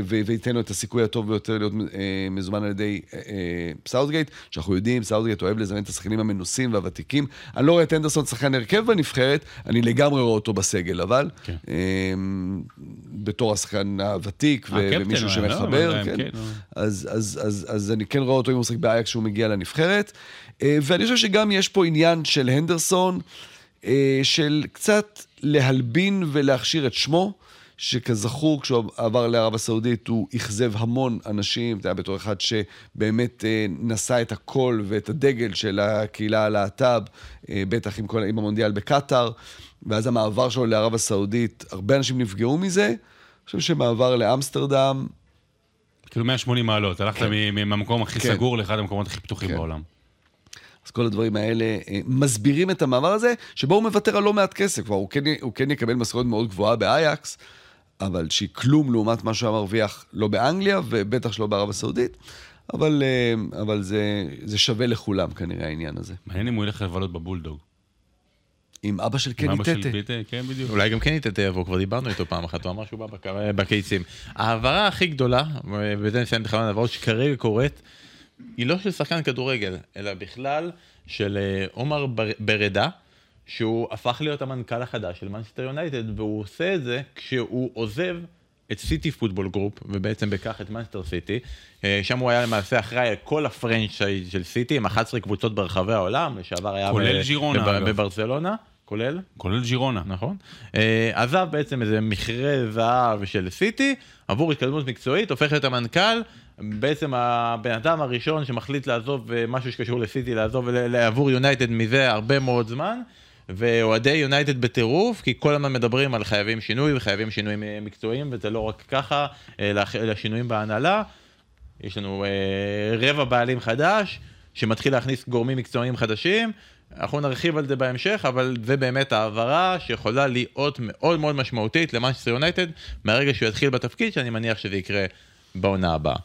וייתן לו את הסיכוי הטוב ביותר להיות אה, מזומן על ידי אה, אה, סאוטגייט, שאנחנו יודעים, סאוטגייט אוהב לזמן את השחקנים המנוסים והוותיקים. אני לא רואה את אנדרסון שחקן הרכב בנבחרת, אני לגמרי רואה אותו בסגל, אבל כן. אה, בתור השחקן הוותיק ומישהו לא, שמחבר, כן. כן. אז, אז, אז, אז אני כן רואה אותו אם הוא משחק באייקס כשהוא מגיע לנבחרת. אה, ואני חושב שגם יש פה עניין של הנדרסון, אה, של קצת להלבין ולהכשיר את שמו, שכזכור, כשהוא עבר לערב הסעודית, הוא אכזב המון אנשים, זה היה בתור אחד שבאמת אה, נשא את הקול ואת הדגל של הקהילה הלהט"ב, אה, בטח עם, כל, עם המונדיאל בקטאר, ואז המעבר שלו לערב הסעודית, הרבה אנשים נפגעו מזה. אני חושב שמעבר לאמסטרדם, כאילו 180 מעלות, הלכת מ- מהמקום הכי כן. סגור לאחד המקומות הכי פתוחים כן. בעולם. אז כל הדברים האלה אה, מסבירים את המעבר הזה, שבו הוא מוותר על לא מעט כסף. כבר הוא כן, הוא כן יקבל משכורת מאוד גבוהה באייקס, אבל שהיא כלום לעומת מה שהוא היה מרוויח לא באנגליה, ובטח שלא בערב הסעודית. אבל, אה, אבל זה, זה שווה לכולם כנראה העניין הזה. מעניין אם הוא ילך לבלות בבולדוג. עם אבא של עם קני אבא של טטה. ביטה, כן, בדיוק. אולי גם כן יתתה יבוא, כבר דיברנו איתו פעם אחת, הוא אמר שהוא בא בק- בקיצים. ההעברה הכי גדולה, ובזה נסיים את חלון ההעברות, שכרגע קורית, היא לא של שחקן כדורגל, אלא בכלל של אה, עומר בר- ברדה, שהוא הפך להיות המנכ"ל החדש של מנצ'סטר יונייטד, והוא עושה את זה כשהוא עוזב את City Football Group, ובעצם בכך את מנצ'סטר סיטי. אה, שם הוא היה למעשה אחראי על כל ה franchise של סיטי, עם 11 קבוצות ברחבי העולם, לשעבר היה כולל ב- ג'ירונה, בב- אגב. בברצלונה, כולל? כולל ג'ירונה. נכון. אה, עזב בעצם איזה מכרה זהב של סיטי, עבור התקדמות מקצועית, הופך להיות המנכ"ל, בעצם הבן אדם הראשון שמחליט לעזוב אה, משהו שקשור לסיטי, לעזוב עבור יונייטד מזה הרבה מאוד זמן. ואוהדי יונייטד בטירוף, כי כל הזמן מדברים על חייבים שינוי וחייבים שינויים אה, מקצועיים, וזה לא רק ככה, אלא אלא שינויים בהנהלה. יש לנו אה, רבע בעלים חדש, שמתחיל להכניס גורמים מקצועיים חדשים. אנחנו נרחיב על זה בהמשך, אבל זה באמת העברה שיכולה להיות מאוד מאוד משמעותית למנצ'סטר יונייטד, מהרגע שהוא יתחיל בתפקיד, שאני מניח שזה יקרה בעונה הבאה.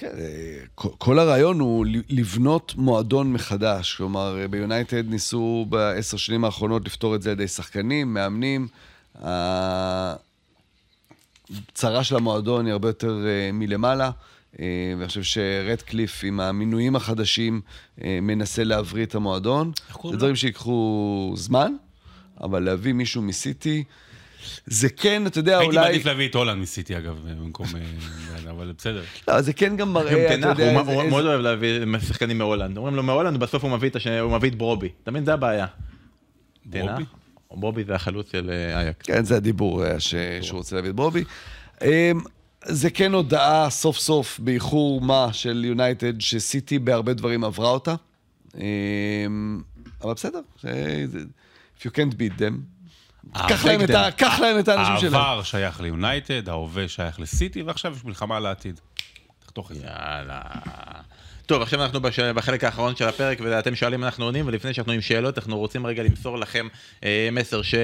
כן, אה, כל- הרעיון הוא לבנות מועדון מחדש. כלומר, אה, ביונייטד ניסו בעשר שנים האחרונות לפתור את זה על ידי שחקנים, מאמנים. הצרה של המועדון היא הרבה יותר אה, מלמעלה. ואני חושב שרדקליף עם המינויים החדשים מנסה להבריא את המועדון. זה דברים שיקחו זמן, אבל להביא מישהו מסיטי, זה כן, אתה יודע, הייתי אולי... מעדיף להביא את הולנד מסיטי, אגב, במקום... אה, אבל בסדר. לא, זה כן גם מראה, אתה יודע, הוא איזה- הוא איזה- מאוד אוהב להביא שחקנים מהולנד. אומרים לו מהולנד, בסוף הוא מביא את הש- הוא מביא את ברובי. מבין? זה הבעיה. ברובי? תנח, ברובי זה החלוץ של אה, אייקס. כן, זה הדיבור אה, ש... שהוא רוצה להביא את בובי. אמ, זה כן הודעה סוף סוף, באיחור מה, של יונייטד, שסיטי בהרבה דברים עברה אותה. אמ, אבל בסדר, if you can't beat them, קח להם את ה- קח להם את האנשים שלהם. העבר שייך ליונייטד, ההווה שייך לסיטי, ועכשיו יש מלחמה על העתיד. תחתוך את זה. יאללה. טוב, עכשיו אנחנו בש... בחלק האחרון של הפרק, ואתם שואלים אנחנו עונים, ולפני שאנחנו עם שאלות, אנחנו רוצים רגע למסור לכם אה, מסר ש...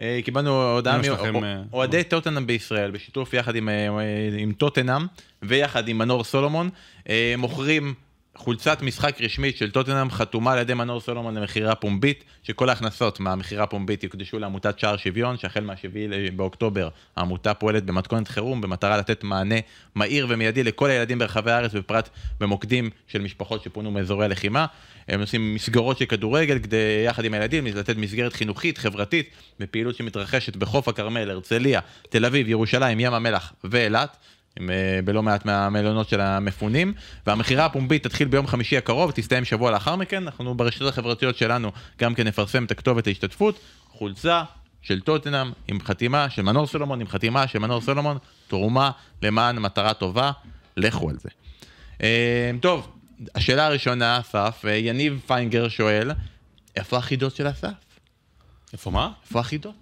אה, קיבלנו הודעה לכם, אה, מאוהדי טוטנאם בישראל, בשיתוף יחד עם, אה, עם טוטנאם ויחד עם מנור סולומון, מוכרים חולצת משחק רשמית של טוטנאם חתומה על ידי מנור סולומון למכירה פומבית, שכל ההכנסות מהמכירה הפומבית יוקדשו לעמותת שער שוויון, שהחל מהשביעי באוקטובר העמותה פועלת במתכונת חירום במטרה לתת מענה מהיר ומיידי לכל הילדים ברחבי הארץ, בפרט במוקדים של משפחות שפונו מאזורי הלחימה. הם עושים מסגרות של כדורגל כדי, יחד עם הילדים, לתת מסגרת חינוכית, חברתית, בפעילות שמתרחשת בחוף הכרמל, הרצליה, תל אביב, ירושלים, ים המלח ואילת. אה, בלא מעט מהמלונות של המפונים, והמכירה הפומבית תתחיל ביום חמישי הקרוב ותסתיים שבוע לאחר מכן. אנחנו ברשתות החברתיות שלנו גם כן נפרסם את הכתובת ההשתתפות, חולצה של טוטנאם עם חתימה של מנור סולומון, עם חתימה של מנור סולומון, תרומה למען מטרה טובה, לכו על זה. אה, טוב, השאלה הראשונה, אסף, אה, יניב פיינגר שואל, איפה החידות של אסף? איפה מה? איפה החידות?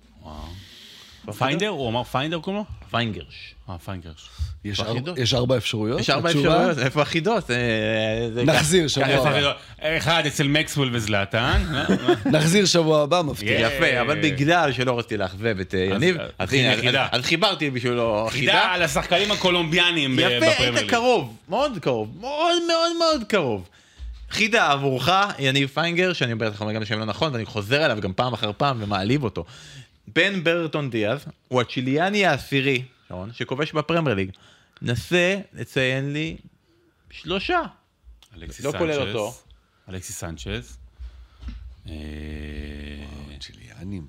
איפה פיינדר? הוא אמר פיינדר קוראים לו? פיינגרש. אה, פיינגרש. יש. ארבע- יש ארבע אפשרויות? יש ארבע התשובה? אפשרויות, איפה החידות? אה, נחזיר שבוע איפה הבא. החידות? אחד אצל מקסוול וזלאטן. אה? נחזיר שבוע הבא, מבטיח. Yeah. יפה, אבל בגלל שלא רציתי לאכזב את אה, יניב, אז חיברתי בשבילו חידה חידה. על השחקנים הקולומביאנים ב- יפה, היית. קרוב, מאוד קרוב, מאוד מאוד מאוד קרוב. חידה עבורך, יניב פיינגר, שאני אומר גם שם לא נכון, ואני חוזר אליו גם פעם אחר פעם ומעליב אותו. בן ברטון דיאז הוא הצ'יליאני העשירי, שרון, שכובש בפרמייר ליג. נסה לציין לי שלושה. אלכסיס לא כולל. אותו. אלכסיס סנצ'ז. אה, צ'יליאנים.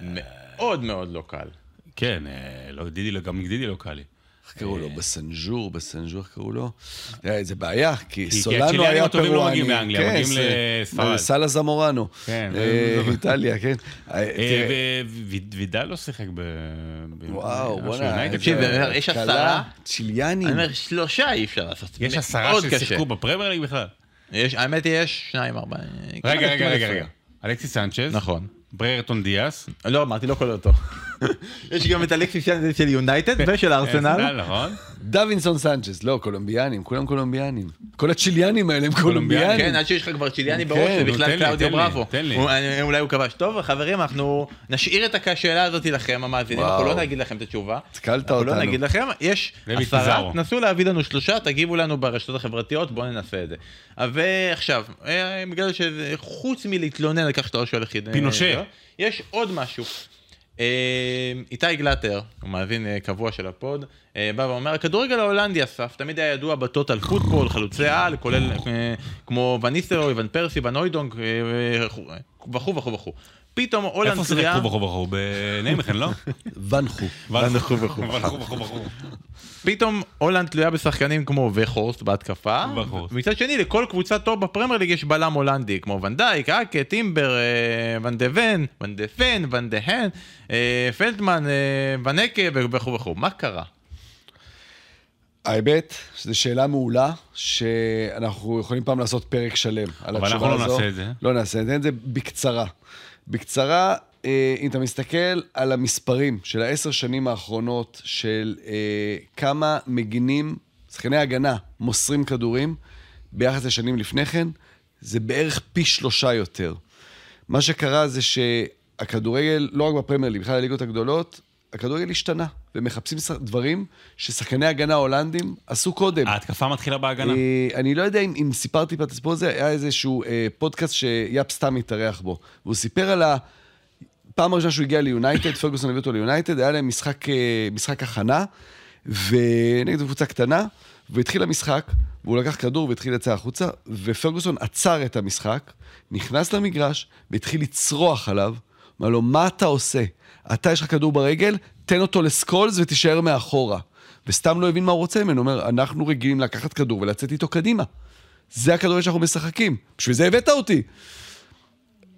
מאוד מאוד לא קל. כן, אה, לא, דידי, לא- גם דידי לא קל לי. איך קראו לו? בסנג'ור, בסנג'ור, איך קראו לו? אה, זה בעיה, כי סולנו הצ'יליאנים היה הטובים לא פרואני. מגיעים לאנגליה, כן, מגיעים לספרד. סאלה זמורנו. כן, אה, איטליה, כן. אה, אה, ווידל לא שיחק ב... וואו, בוא'נה. תקשיב, יש עשרה. צ'יליאנים. אני אומר, שלושה אי אפשר לעשות. יש עשרה. ששיחקו בפרמייר ליג בכלל. האמת היא, יש שניים, ארבעה. רגע, רגע, רגע. אלכסיס סנצ'ז. נכון. בררטון דיאס. לא, אמרתי, לא כולל אותו. יש גם את אלכסיס של יונייטד ושל ארסנל. נכון. דווינסון סנצ'ס, לא, קולומביאנים, כולם קולומביאנים. כל הצ'יליאנים האלה הם קולומביאנים. כן, עד שיש לך כבר צ'יליאני כן, בראש, זה בכלל קלאודיו תן לי, בראבו. תן לי. אני- אולי הוא כבש. טוב, חברים, אנחנו נשאיר את השאלה הזאת לכם, המאזינים, אנחנו. לא נגיד לכם את התשובה. התקלת אנחנו לא אותנו. נגיד לכם, יש עשרה. תנסו להביא לנו שלושה, תגיבו לנו ברשתות החברתיות, בואו ננסה את זה. ועכשיו, אה, בגלל שזה, חוץ מלהתלונן על כך שאתה לא שואל יחיד... פינושה. יש עוד משהו. אה, איתי גלטר, הוא מאזין אה, קבוע של הפוד, אה, בא ואומר, הכדורגל ההולנדי אסף, תמיד היה ידוע בטוטל פוטבול, חלוצי על, כולל אה, כמו וניסטרוי, ון פרסי, אה, וכו' וכו' וכו'. פתאום הולנד איפה שיחק חו בחו בחו? בניימכן, לא? ונחו. וכו' וכו' וכו'. פתאום הולנד תלויה בשחקנים כמו וחורסט בהתקפה, וחורסט. מצד שני לכל קבוצה טוב בפרמייר ליג יש בלם הולנדי כמו ונדייק, אקה, טימבר, אה, ון דה ון, ון דה פן, ון דה הן, אה, פלדמן, אה, ונקה וכו' וכו'. מה קרה? האמת, זו שאלה מעולה, שאנחנו יכולים פעם לעשות פרק שלם על אבל התשובה אנחנו הזו. לא נעשה את זה. לא נעשה את זה, זה בקצרה. בקצרה, אה, אם אתה מסתכל על המספרים של העשר שנים האחרונות, של אה, כמה מגינים, שחקני הגנה, מוסרים כדורים, ביחס לשנים לפני כן, זה בערך פי שלושה יותר. מה שקרה זה שהכדורגל, לא רק בפרמייר בכלל הליגות הגדולות, הכדורגל השתנה, ומחפשים דברים ששחקני הגנה הולנדים עשו קודם. ההתקפה מתחילה בהגנה. אה, אני לא יודע אם, אם סיפרתי פעם את הסיפור הזה, היה איזשהו אה, פודקאסט שיאפ סתם התארח בו. והוא סיפר על הפעם הראשונה שהוא הגיע ליונייטד, פרגוסון הביא אותו ליונייטד, היה להם משחק, אה, משחק הכנה, ונגד קבוצה קטנה, והתחיל המשחק, והוא לקח כדור והתחיל לצאת החוצה, ופרגוסון עצר את המשחק, נכנס למגרש, והתחיל לצרוח עליו, אמר לו, מה אתה עושה? אתה, יש לך כדור ברגל, תן אותו לסקולס ותישאר מאחורה. וסתם לא הבין מה הוא רוצה ממנו, הוא אומר, אנחנו רגילים לקחת כדור ולצאת איתו קדימה. זה הכדורגל שאנחנו משחקים, בשביל זה הבאת אותי.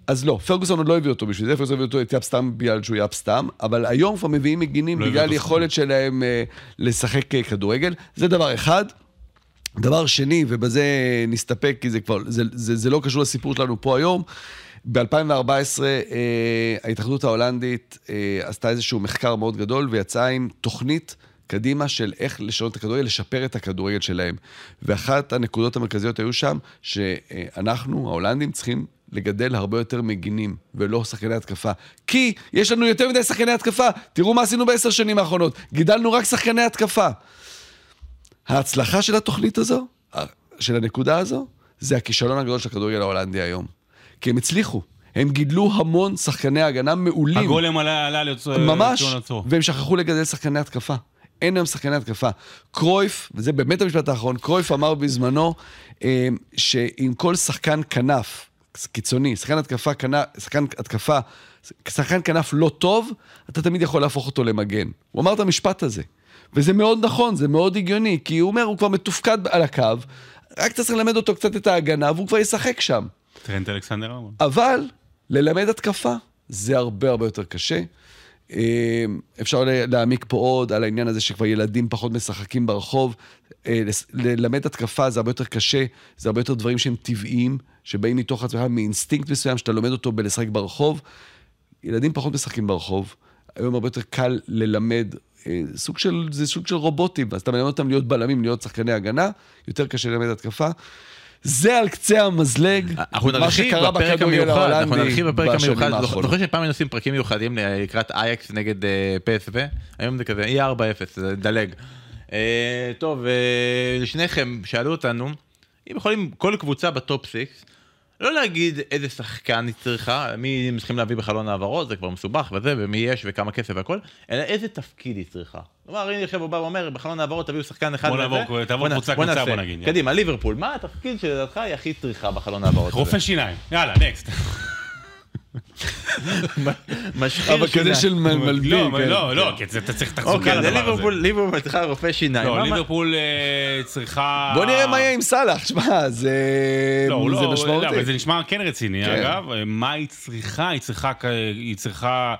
אז לא, פרגוסון עוד לא הביא אותו בשביל זה, פרגוסון הביא אותו את יאפ סתם בגלל שהוא יאפ סתם, אבל היום כבר מביאים מגינים לא בגלל יכולת שלהם אה, לשחק אה, כדורגל. זה דבר אחד. דבר שני, ובזה נסתפק, כי זה כבר, זה, זה, זה לא קשור לסיפור שלנו פה היום, ב-2014 אה, ההתאחדות ההולנדית אה, עשתה איזשהו מחקר מאוד גדול ויצאה עם תוכנית קדימה של איך לשנות את הכדורגל, לשפר את הכדורגל שלהם. ואחת הנקודות המרכזיות היו שם, שאנחנו, ההולנדים, צריכים לגדל הרבה יותר מגינים, ולא שחקני התקפה. כי יש לנו יותר מדי שחקני התקפה. תראו מה עשינו בעשר שנים האחרונות. גידלנו רק שחקני התקפה. ההצלחה של התוכנית הזו, של הנקודה הזו, זה הכישלון הגדול של הכדורגל ההולנדי היום. כי הם הצליחו. הם גידלו המון שחקני הגנה מעולים. הגולם עלה עלה ליוצא... ממש, ציון עצור. והם שכחו לגדל שחקני התקפה. אין היום שחקני התקפה. קרויף, וזה באמת המשפט האחרון, קרויף אמר בזמנו אה, שעם כל שחקן כנף, קיצוני, שחקן התקפה, כנף, שחקן התקפה, שחקן כנף לא טוב, אתה תמיד יכול להפוך אותו למגן. הוא אמר את המשפט הזה. וזה מאוד נכון, זה מאוד הגיוני, כי הוא אומר, הוא כבר מתופקד על הקו, רק צריך ללמד אותו קצת את ההגנה, והוא כבר ישחק שם. טרנט אלכסנדר ארמון. אבל ללמד התקפה זה הרבה הרבה יותר קשה. אה, אפשר להעמיק פה עוד על העניין הזה שכבר ילדים פחות משחקים ברחוב. אה, ללמד התקפה זה הרבה יותר קשה, זה הרבה יותר דברים שהם טבעיים, שבאים מתוך עצמך, מאינסטינקט מסוים שאתה לומד אותו בלשחק ברחוב. ילדים פחות משחקים ברחוב, היום הרבה יותר קל ללמד, אה, סוג של, זה סוג של רובוטים, אז אתה מלמד אותם להיות בלמים, להיות שחקני הגנה, יותר קשה ללמד התקפה. זה על קצה המזלג, מה שקרה בפרק בכדורגל המיוחד, אנחנו ההולנדי נרחיב בפרק בשנים המיוחד. זוכר שפעם היינו עושים פרקים מיוחדים לקראת אייקס נגד אה, PSV, היום זה כזה, יהיה 4-0, זה דלג. אה, טוב, אה, שניכם שאלו אותנו, אם יכולים כל קבוצה בטופ 6, לא להגיד איזה שחקן היא צריכה, מי הם צריכים להביא בחלון העברות, זה כבר מסובך וזה, ומי יש וכמה כסף והכל, אלא איזה תפקיד היא צריכה. כלומר, הנה עכשיו הוא בא ואומר, בחלון העברות תביאו שחקן אחד בוא וזה. נעבור- תעבור קבוצה, קבוצה. בוא נגיד. קדימה, ליברפול, מה התפקיד שלדעתך היא הכי צריכה בחלון העברות? רופא שיניים. יאללה, נקסט. משחיר אבל כזה של מ- מלביא, לא, כן. לא, לא, כי אתה צריך תחזוקה אוקיי, לדבר הזה. ליברפול, ליברפול צריכה רופא שיניים. לא, ליברפול אה, צריכה... בוא נראה מה יהיה עם סאלח, שמע, זה לא, לא, לא, משמעותי. זה נשמע כן רציני, כן. אגב. מה היא צריכה? היא צריכה, כ- היא צריכה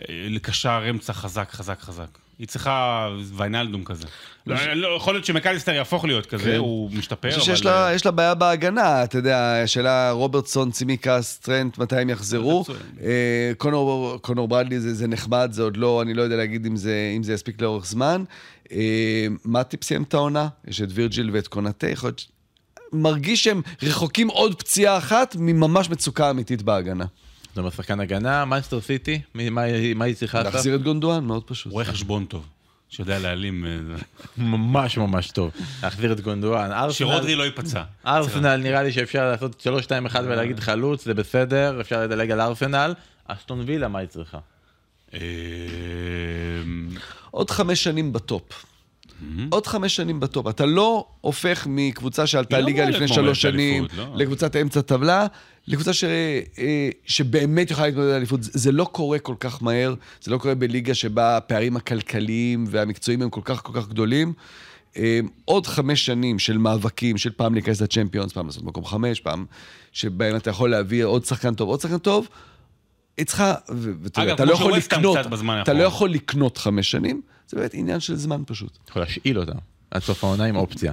אה, לקשר אמצע חזק, חזק, חזק. היא צריכה ויינלדום כזה. לא, לא, יכול להיות שמקליסטר יהפוך להיות כזה, כן. הוא משתפר, אני אבל... חושב שיש לה, יש לה בעיה בהגנה, אתה יודע, השאלה רוברטסון, צימקס, טרנט, מתי הם יחזרו. אה, קונור, קונור ברדלי זה, זה נחמד, זה עוד לא, אני לא יודע להגיד אם זה, אם זה יספיק לאורך זמן. אה, מאטיפ סיים את העונה, יש את וירג'יל ואת קונאטה, יכול להיות... מרגיש שהם רחוקים עוד פציעה אחת ממש ממצוקה אמיתית בהגנה. זאת אומרת, שחקן הגנה, מנצ'סטר סיטי, מי- מה מה היא צריכה לעשות? להחזיר את גונדואן, מאוד פשוט. רואה חשבון טוב, שיודע להעלים... אה. ממש ממש טוב. להחזיר את גונדואן. שרודרי לא ייפצע. ארסנל נראה לי שאפשר לעשות 3-2-1 ולהגיד חלוץ, זה בסדר, אפשר לדלג על ארסנל. אסטון וילה, מה היא צריכה? אה, עוד חמש שנים ב top. עוד חמש שנים ב top. אתה לא הופך מקבוצה שעלתה לליגה לפני שלוש שנים, לא. לקבוצת אמצע טבלה, לקבוצה ש... אה, שבאמת יכולה להתמודד על אליפות. זה לא קורה כל כך מהר, זה לא קורה בליגה שבה הפערים הכלכליים והמקצועיים הם כל כך כל כך גדולים. אה, עוד חמש שנים של מאבקים, של פעם להיכנס ל Champions, פעם לעשות מקום חמש, פעם שבהם אתה יכול להביא עוד שחקן טוב, עוד שחקן טוב. היא צריכה, ואתה יודע, אגב, אתה לא יכול לקנות, אתה לא. יכול לקנות חמש שנים, זה באמת עניין של זמן פשוט. יכול להשאיל אותה. עד סוף העונה עם אופציה.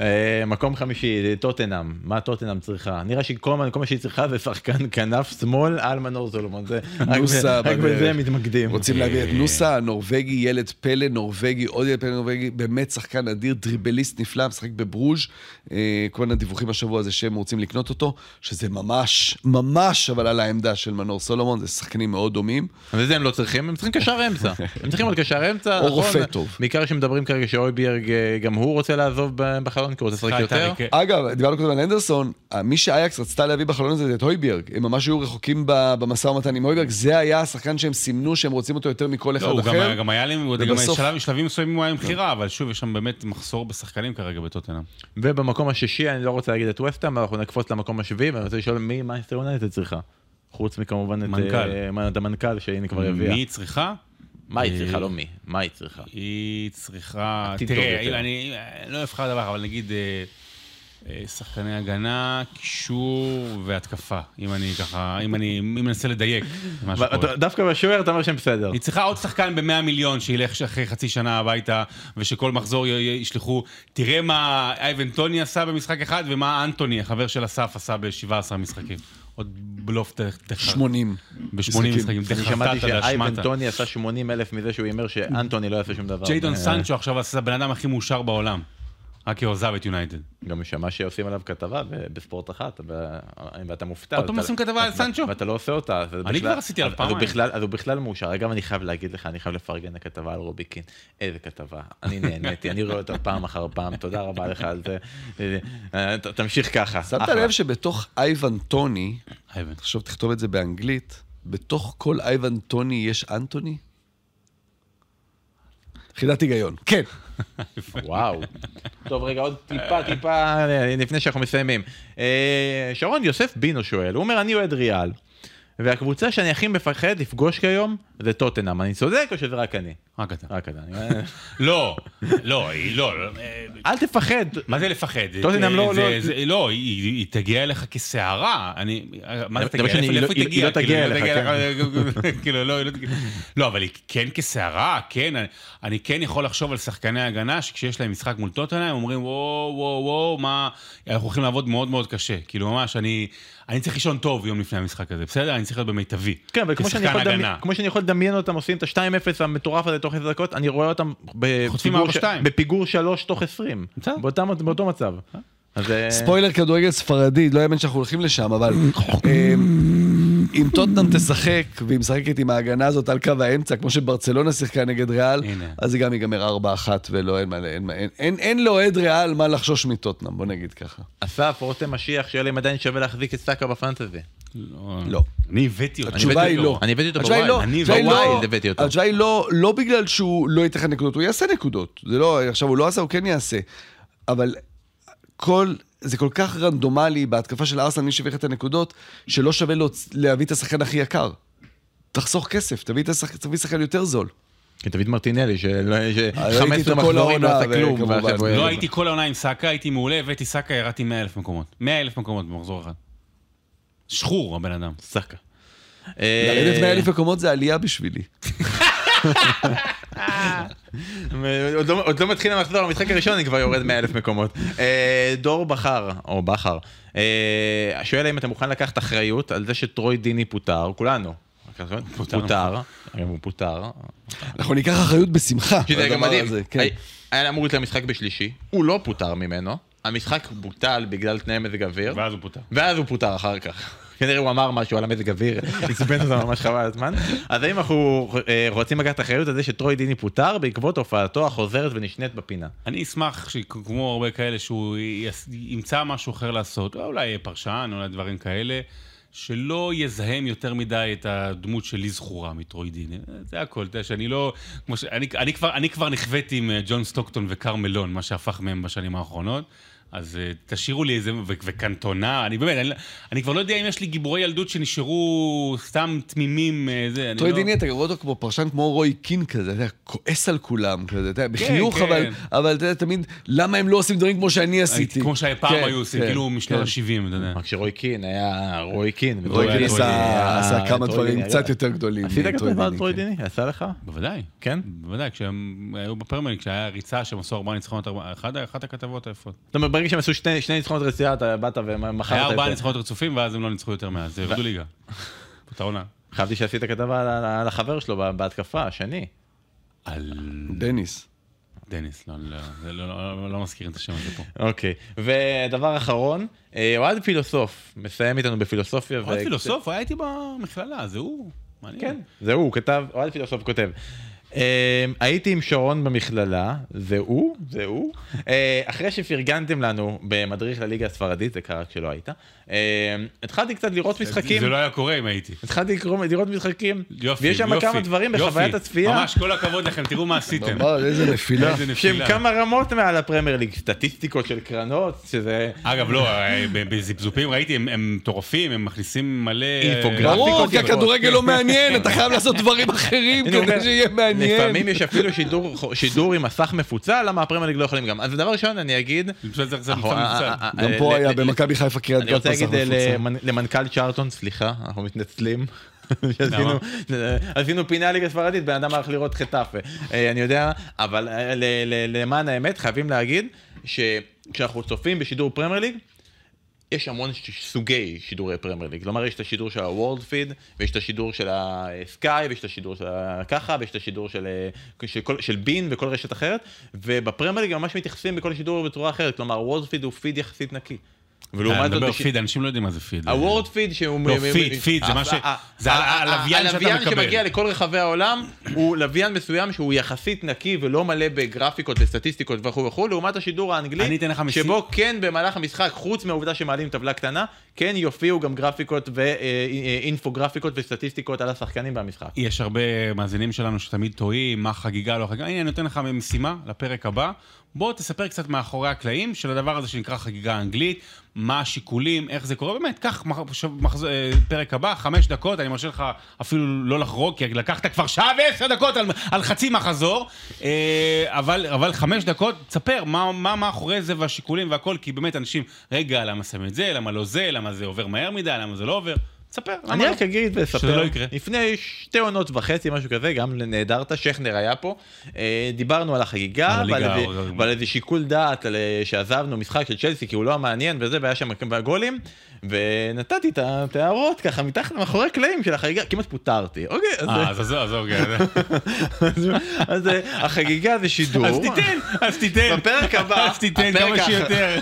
אה, מקום חמישי, טוטנאם. מה טוטנאם צריכה? נראה שכל מה שהיא צריכה זה שחקן כנף שמאל על מנור סולומון. זה- רק נוסה רק. בזה הם מתמקדים. רוצים להביא את נוסה, הנורבגי, ילד פלא, נורבגי, עוד ילד פלא נורבגי, באמת שחקן אדיר, דריבליסט נפלא, משחק בברוז'. אה, כל מיני דיווחים השבוע זה שהם רוצים לקנות אותו, שזה ממש, ממש אבל על העמדה של מנור סולומון, זה שחקנים מאוד דומים. אבל זה הם לא צריכים, הם צריכים קשר אמצע. הם צריכים עוד קשר אמצע, או נכון? רופא טוב. בעיקר שמדברים כרגע שאויביארג אה, גם הוא רוצה לעזוב בחלון, כי הוא רוצה לשחק יותר. אגב, דיברנו קודם על אנדרסון, מי שאייקס רצתה להביא בחלון הזה זה את הויביארג. הם ממש היו רחוקים ב- במשא ומתן עם הויביארג, זה היה השחקן שהם סימנו שהם רוצים אותו יותר מכל אחד לא, גם, אחר. גם היה להם, גם ובסוף- שלב, שלבים מסוימים הוא היה עם בחירה, אבל שוב, יש שם באמת מחסור בשחקנים כרגע בטוטנאם. ובמקום השישי, אני לא רוצה להגיד את ווסטהאם, אבל אנחנו נקפוץ למקום השביעי, ואני רוצה לשאול מי מייסטר יונייטד צריכה. חוץ מכמובן את מנכ"ל. אה, את המנכ"ל שהנה כבר הביאה. מי היא צריכה? מה היא צריכה, אה, לא מי. מה היא צריכה. היא צריכה... תראה. אני אני לא אבחר דבר, אבל נגיד אה, אה, שחקני הגנה, קישור והתקפה. אם אני ככה, אם אני מנסה לדייק מה שקורה. ואתה- דווקא בשוער אתה אומר שהם בסדר. היא צריכה עוד שחקן ב-100 מיליון שילך אחרי חצי שנה הביתה, ושכל מחזור ישלחו, תראה מה אייבן טוני עשה במשחק אחד, ומה אנטוני, החבר של אסף, עשה ב-17 משחקים. עוד בלוף ת- ת- 80. ב-80 משחקים. אני שמעתי שאייבן. טוני עשה 80 אלף מזה שהוא הימר שאנטוני לא יעשה שום דבר. ג'יידון אה, סנצ'ו עכשיו עשה הבן אדם הכי מאושר בעולם. רק כי הוא עזב את יונייטד. גם שמע שעושים עליו כתבה בספורט אחת, ואתה מופתע. עוד פעם עושים כתבה על סנצ'ו? ואתה לא עושה אותה. אני כבר עשיתי עליו פעמיים. אז הוא בכלל מאושר. אגב, אני חייב להגיד לך, אני חייב לפרגן לכתבה על רובי קין. איזה כתבה. אני נהניתי, אני רואה אותה פעם אחר פעם. תודה רבה לך על זה. אה, תמשיך ככה. שמת. לב שבתוך אייבן טוני, אייבן. עכשיו תכתוב את זה באנגלית, בתוך כל אייבן טוני יש אנטוני? חידת היגיון. כן. וואו. טוב, רגע, עוד טיפה, טיפה, אה, לפני שאנחנו מסיימים. אה, שרון יוסף בינו שואל, הוא אומר, אני אוהד ריאל, והקבוצה שאני הכי מפחד לפגוש כיום זה טוטנאם. אני צודק או שזה רק אני? רק אתה. רק אתה. לא, לא, היא לא. לא, אה, אל תפחד. מה זה לפחד? טוטנהאם לא- זה- לא- זה- לא, היא- תגיע אליך כסערה. אני... מה זה תגיע? איפה- לאיפה היא- היא לא תגיע אליך, כאילו, לא, לא תגיע. לא, אבל היא כן כסערה, כן. אני- כן יכול לחשוב על שחקני הגנה, שכשיש להם משחק מול טוטנהאם, הם אומרים, וואו, וואו, וואו, מה... אנחנו הולכים לעבוד מאוד מאוד קשה. כאילו, ממש, אני... אני צריך לישון טוב יום לפני המשחק הזה, בסדר? אני צריך להיות במיטבי. כן, אבל כמו שאני, יכול לדמיין, הגנה. כמו שאני יכול לדמיין אותם עושים את ה-2-0 המטורף הזה תוך 10 דקות, אני רואה אותם חוטפים בפיגור, ש... 4-2. בפיגור 3 תוך 20. בסדר. באותם, באותו מצב. אז אה, ספוילר כדורגל ספרדי, לא יאמן שאנחנו הולכים לשם, אבל אה, אם טוטנאם תשחק, והיא משחקת עם ההגנה הזאת על קו האמצע, כמו שברצלונה שיחקה נגד ריאל, הנה. אז זה גם ייגמר 4-1 ולא, אין, מה- אין, מה- אין, אין, אין לאוהד ריאל מה לחשוש מטוטנהאם, בוא נגיד ככה. אסף, רותם משיח, שואל אם עדיין שווה להחזיק את סאקה ב Fantasy. לא. אני הבאתי אותו. התשובה היא לא. אני הבאתי אותו התשובה היא ב wild. לא. אני התשובה היא לא. ב wild הבאתי אותו. התשובה היא לא, לא בגלל שהוא לא ייתן לך נקודות, הוא יעשה נקודות. זה לא, עכשיו הוא לא עשה, הוא כן יעשה. אבל כל, זה כל כך רנדומלי בהתקפה של ארסנל, מי שהביא את הנקודות, שלא שווה להביא את השחקן הכי יקר. תחסוך כסף, תביא את השחק- תביא שחקן יותר זול. כי דוד מרטינלי, שלא- ש- ראיתי 15 אותו כל מחזורים לא עשה כלום. לא הייתי כל העונה עם סאקה, הייתי מעולה, הבאתי סאקה, ירדתי 100 אלף מקומות. 100 אלף מקומות במחזור אחד. שחור הבן אדם. סאקה. לרדת אה, 100 אלף מקומות זה עלייה בשבילי. עוד לא- עוד לא מתחיל המחזור, המשחק הראשון אני כבר יורד 100 אלף מקומות. אה, דור בכר, או בכר, אה, שואל האם אתה מוכן לקחת אחריות על זה שטרוי דיני פוטר, כולנו. פוטר. הוא פוטר. אנחנו ניקח אחריות בשמחה. שזה גם מדהים. כן. היה אמור להיות למשחק בשלישי, הוא לא פוטר ממנו, המשחק בוטל בגלל תנאי מזג אוויר. ואז הוא פוטר. ואז הוא פוטר אחר כך. כנראה הוא אמר משהו על המזג אוויר, עצבן אותו ממש חבל הזמן. אז האם אנחנו אה, רוצים לקחת אחריות על זה שטרוי דיני פוטר בעקבות הופעתו החוזרת ונשנית בפינה? אני אשמח שכמו הרבה כאלה שהוא ימצא משהו אחר לעשות, או אולי יהיה פרשן, אולי דברים כאלה. שלא יזהם יותר מדי את הדמות שלי זכורה מטרוי דיני. זה הכל, אתה יודע, שאני לא... כמו ש... אני, אני, כבר, אני כבר נכוויתי עם אה, ג'ון סטוקטון וקרל מלון, מה שהפך מהם בשנים האחרונות. אז אה, תשאירו לי איזה, ו- וקנטונה, אני באמת, אני, אני כבר לא יודע אם יש לי גיבורי ילדות שנשארו סתם תמימים, אה, זה, אני לא... דיני, אתה רואה אותו כמו פרשן כמו רוי קין כזה, אתה יודע, כועס על כולם כזה, אתה יודע, בחיוך, כן. אבל, אבל אתה יודע, תמיד, למה הם לא עושים דברים כמו שאני עשיתי? כמו שפעם כן, היו עושים, כן, כאילו משנות כן. ה-70, אתה יודע. רק שרוי קין היה רוי קין. רוי קין עשה עשה כמה דברים קצת יותר גדולים. עשית כתבה על כן. דיני? יצא לך? בוודאי. כן? בוודאי, כשהם היו בפרמייל, כשהיה ריצה שהם עשו ארבעה ניצחונות, אחת הכתבות היפות. ברגע שהם עשו שני שני ניצחונות רציעה, אתה באת ומכרת היה ארבעה. ניצחונות רצופים, ואז הם לא ניצחו יותר מאז, זה ירדו ליגה. את העונה. חשבתי שעשית כתבה על- על על החבר שלו בה- בהתקפה, השני. על דניס. דניס, לא, לא, זה לא- לא לא מזכירים את השם הזה פה. אוקיי. ודבר אחרון, אה, אוהד פילוסוף, מסיים איתנו בפילוסופיה. עוד ו- פילוסוף, היה איתי במכללה, זה הוא. מעניין. כן, זה הוא, הוא כתב, אוהד פילוסוף כותב. אה, הייתי עם שרון במכללה, זה הוא, זה הוא. אה, אחרי שפרגנתם לנו במדריך לליגה הספרדית, זה קרה כשלא היית, אה, התחלתי קצת לראות משחקים. זה לא היה קורה אם הייתי. התחלתי לראות משחקים, יופי, ויש שם כמה דברים. בחוויית הצפייה, ממש כל הכבוד לכם, תראו מה עשיתם. איזה נפילה. שהם. כמה רמות מעל הפרמייר ליג, סטטיסטיקות של קרנות, שזה... אגב, לא, בזיפזופים ראיתי, הם- הם מטורפים, הם מכניסים מלא... ברור, כי. הכדורגל לא מעניין, אתה חייב לעשות דברים אחרים כדי שיהיה מעניין. לפעמים יש אפילו שידור- שידור עם מסך מפוצל, למה הפרמייר ליג לא יכולים גם. אז דבר ראשון, אני אגיד... אני קצת מפוצל. אה, אה, גם אה, פה ל- היה במכבי חיפה קריית אני גת רוצה פסח להגיד אה, מפוצל. למנ- למנכ"ל צ'ארטון, סליחה, אנחנו מתנצלים. עשינו פינה ליגה ספרדית, בן אדם הלך לראות חטאפה. אה, אני יודע, אבל אה, למען האמת, חייבים להגיד שכשאנחנו צופים בשידור פרמייר ליג, יש המון סוגי שידורי פרמייר ליג. כלומר, יש את השידור של ה world feed, ויש את השידור של הסקאי, ויש את השידור של הככה, ויש את השידור של, אה, של, כל, של beIN וכל רשת אחרת, ובפרמייר ליג ממש מתייחסים בכל שידור בצורה אחרת. כלומר, ה world feed הוא פיד יחסית נקי. ולעומת זאת, מדבר פיד, אנשים לא יודעים מה זה פיד. הוורד פיד שהוא... לא, פיד, פיד, זה מה ש- זה הלוויין שאתה הלוויין מקבל. שמגיע לכל רחבי העולם הוא לוויין מסוים שהוא יחסית נקי ולא מלא בגרפיקות וסטטיסטיקות וכו' וכו', לעומת השידור האנגלי, שבו כן במהלך המשחק, חוץ מהעובדה שמעלים טבלה קטנה, כן יופיעו גם גרפיקות ואינפוגרפיקות וסטטיסטיקות על השחקנים במשחק. יש הרבה מאזינים שלנו שתמיד טועים, מה חגיגה, לא חגיגה. הנה, אני נותן לך משימה לפרק הבא. בוא תספר קצת מאחורי הקלעים של הדבר הזה שנקרא חגיגה אנגלית, מה השיקולים, איך זה קורה. באמת, קח מח- מחז- אה, פרק הבא, חמש דקות, אני מרשה לך אפילו לא לחרוג, כי לקחת כבר שעה ועשר דקות על, על חצי מחזור, אה, אבל, אבל חמש דקות, תספר מה, מה מאחורי זה והשיקולים והכל, כי באמת אנשים, רגע, למה שמים את זה, למה לא זה, למה זה עובר מהר מדי, למה זה לא עובר. תספר, למה אני לא? רק אגיד שזה ואספר, לא יקרה. לפני שתי עונות וחצי, משהו כזה, גם נהדרת, שכנר היה פה, אה, דיברנו על החגיגה, ועל איזה- שיקול דעת, אה, שעזבנו משחק של צ'לסי, כי הוא לא המעניין וזה, והיה שם גולים, ונתתי את ההערות ככה מתחת מאחורי הקלעים של החגיגה, כמעט פוטרתי, אוקיי, אז, אה, אז עזוב, עזוב, כן. אז, אז אה, החגיגה זה שידור, אז תיתן, אז תיתן. בפרק הבא, אז תיתן כמה שיותר.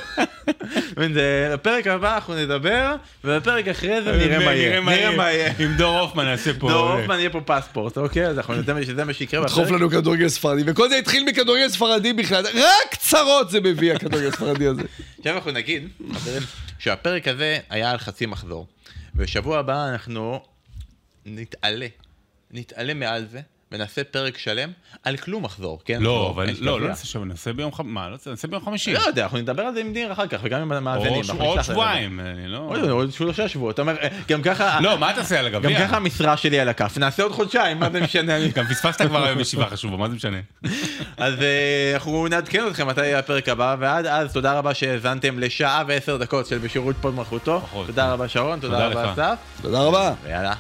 בפרק הבא אנחנו נדבר, ובפרק אחרי זה נראה מה יהיה, נראה מה יהיה. עם דור הופמן נעשה פה... דור הופמן יהיה פה פספורט, אוקיי? אז אנחנו נדמה שזה מה שיקרה דחוף. לנו כדורגל ספרדי, וכל זה התחיל מכדורגל ספרדי בכלל, רק צרות זה מביא הכדורגל הספרדי הזה. עכשיו אנחנו נגיד, חברים, שהפרק הזה היה על חצי מחזור, ושבוע הבא אנחנו נתעלה, נתעלה מעל זה, ונעשה פרק שלם על כלום מחזור, כן? לא, אבל לא, לא. נעשה שבוע, נעשה ביום חמישי. מה, לא נעשה- נעשה ביום חמישי. לא יודע, אנחנו נדבר על זה עם ניר אחר כך, וגם עם המאזינים. עוד. שבועיים, אני לא... עוד עוד שלושה שבועות, אתה אומר, אה, גם ככה, לא, מה תעשה על גם הגביע? ככה המשרה שלי על הכף, נעשה עוד חודשיים, מה זה משנה? גם פספסת כבר היום ישיבה חשובה, מה זה משנה? אז אה, אנחנו נעדכן אתכם מתי יהיה הפרק הבא, ועד אז תודה רבה שהאזנתם לשעה ועשר דקות של בשירות פוד מלכותו. פחות. תודה רבה שרון, תודה רבה. אסף, תודה רבה. ויאללה,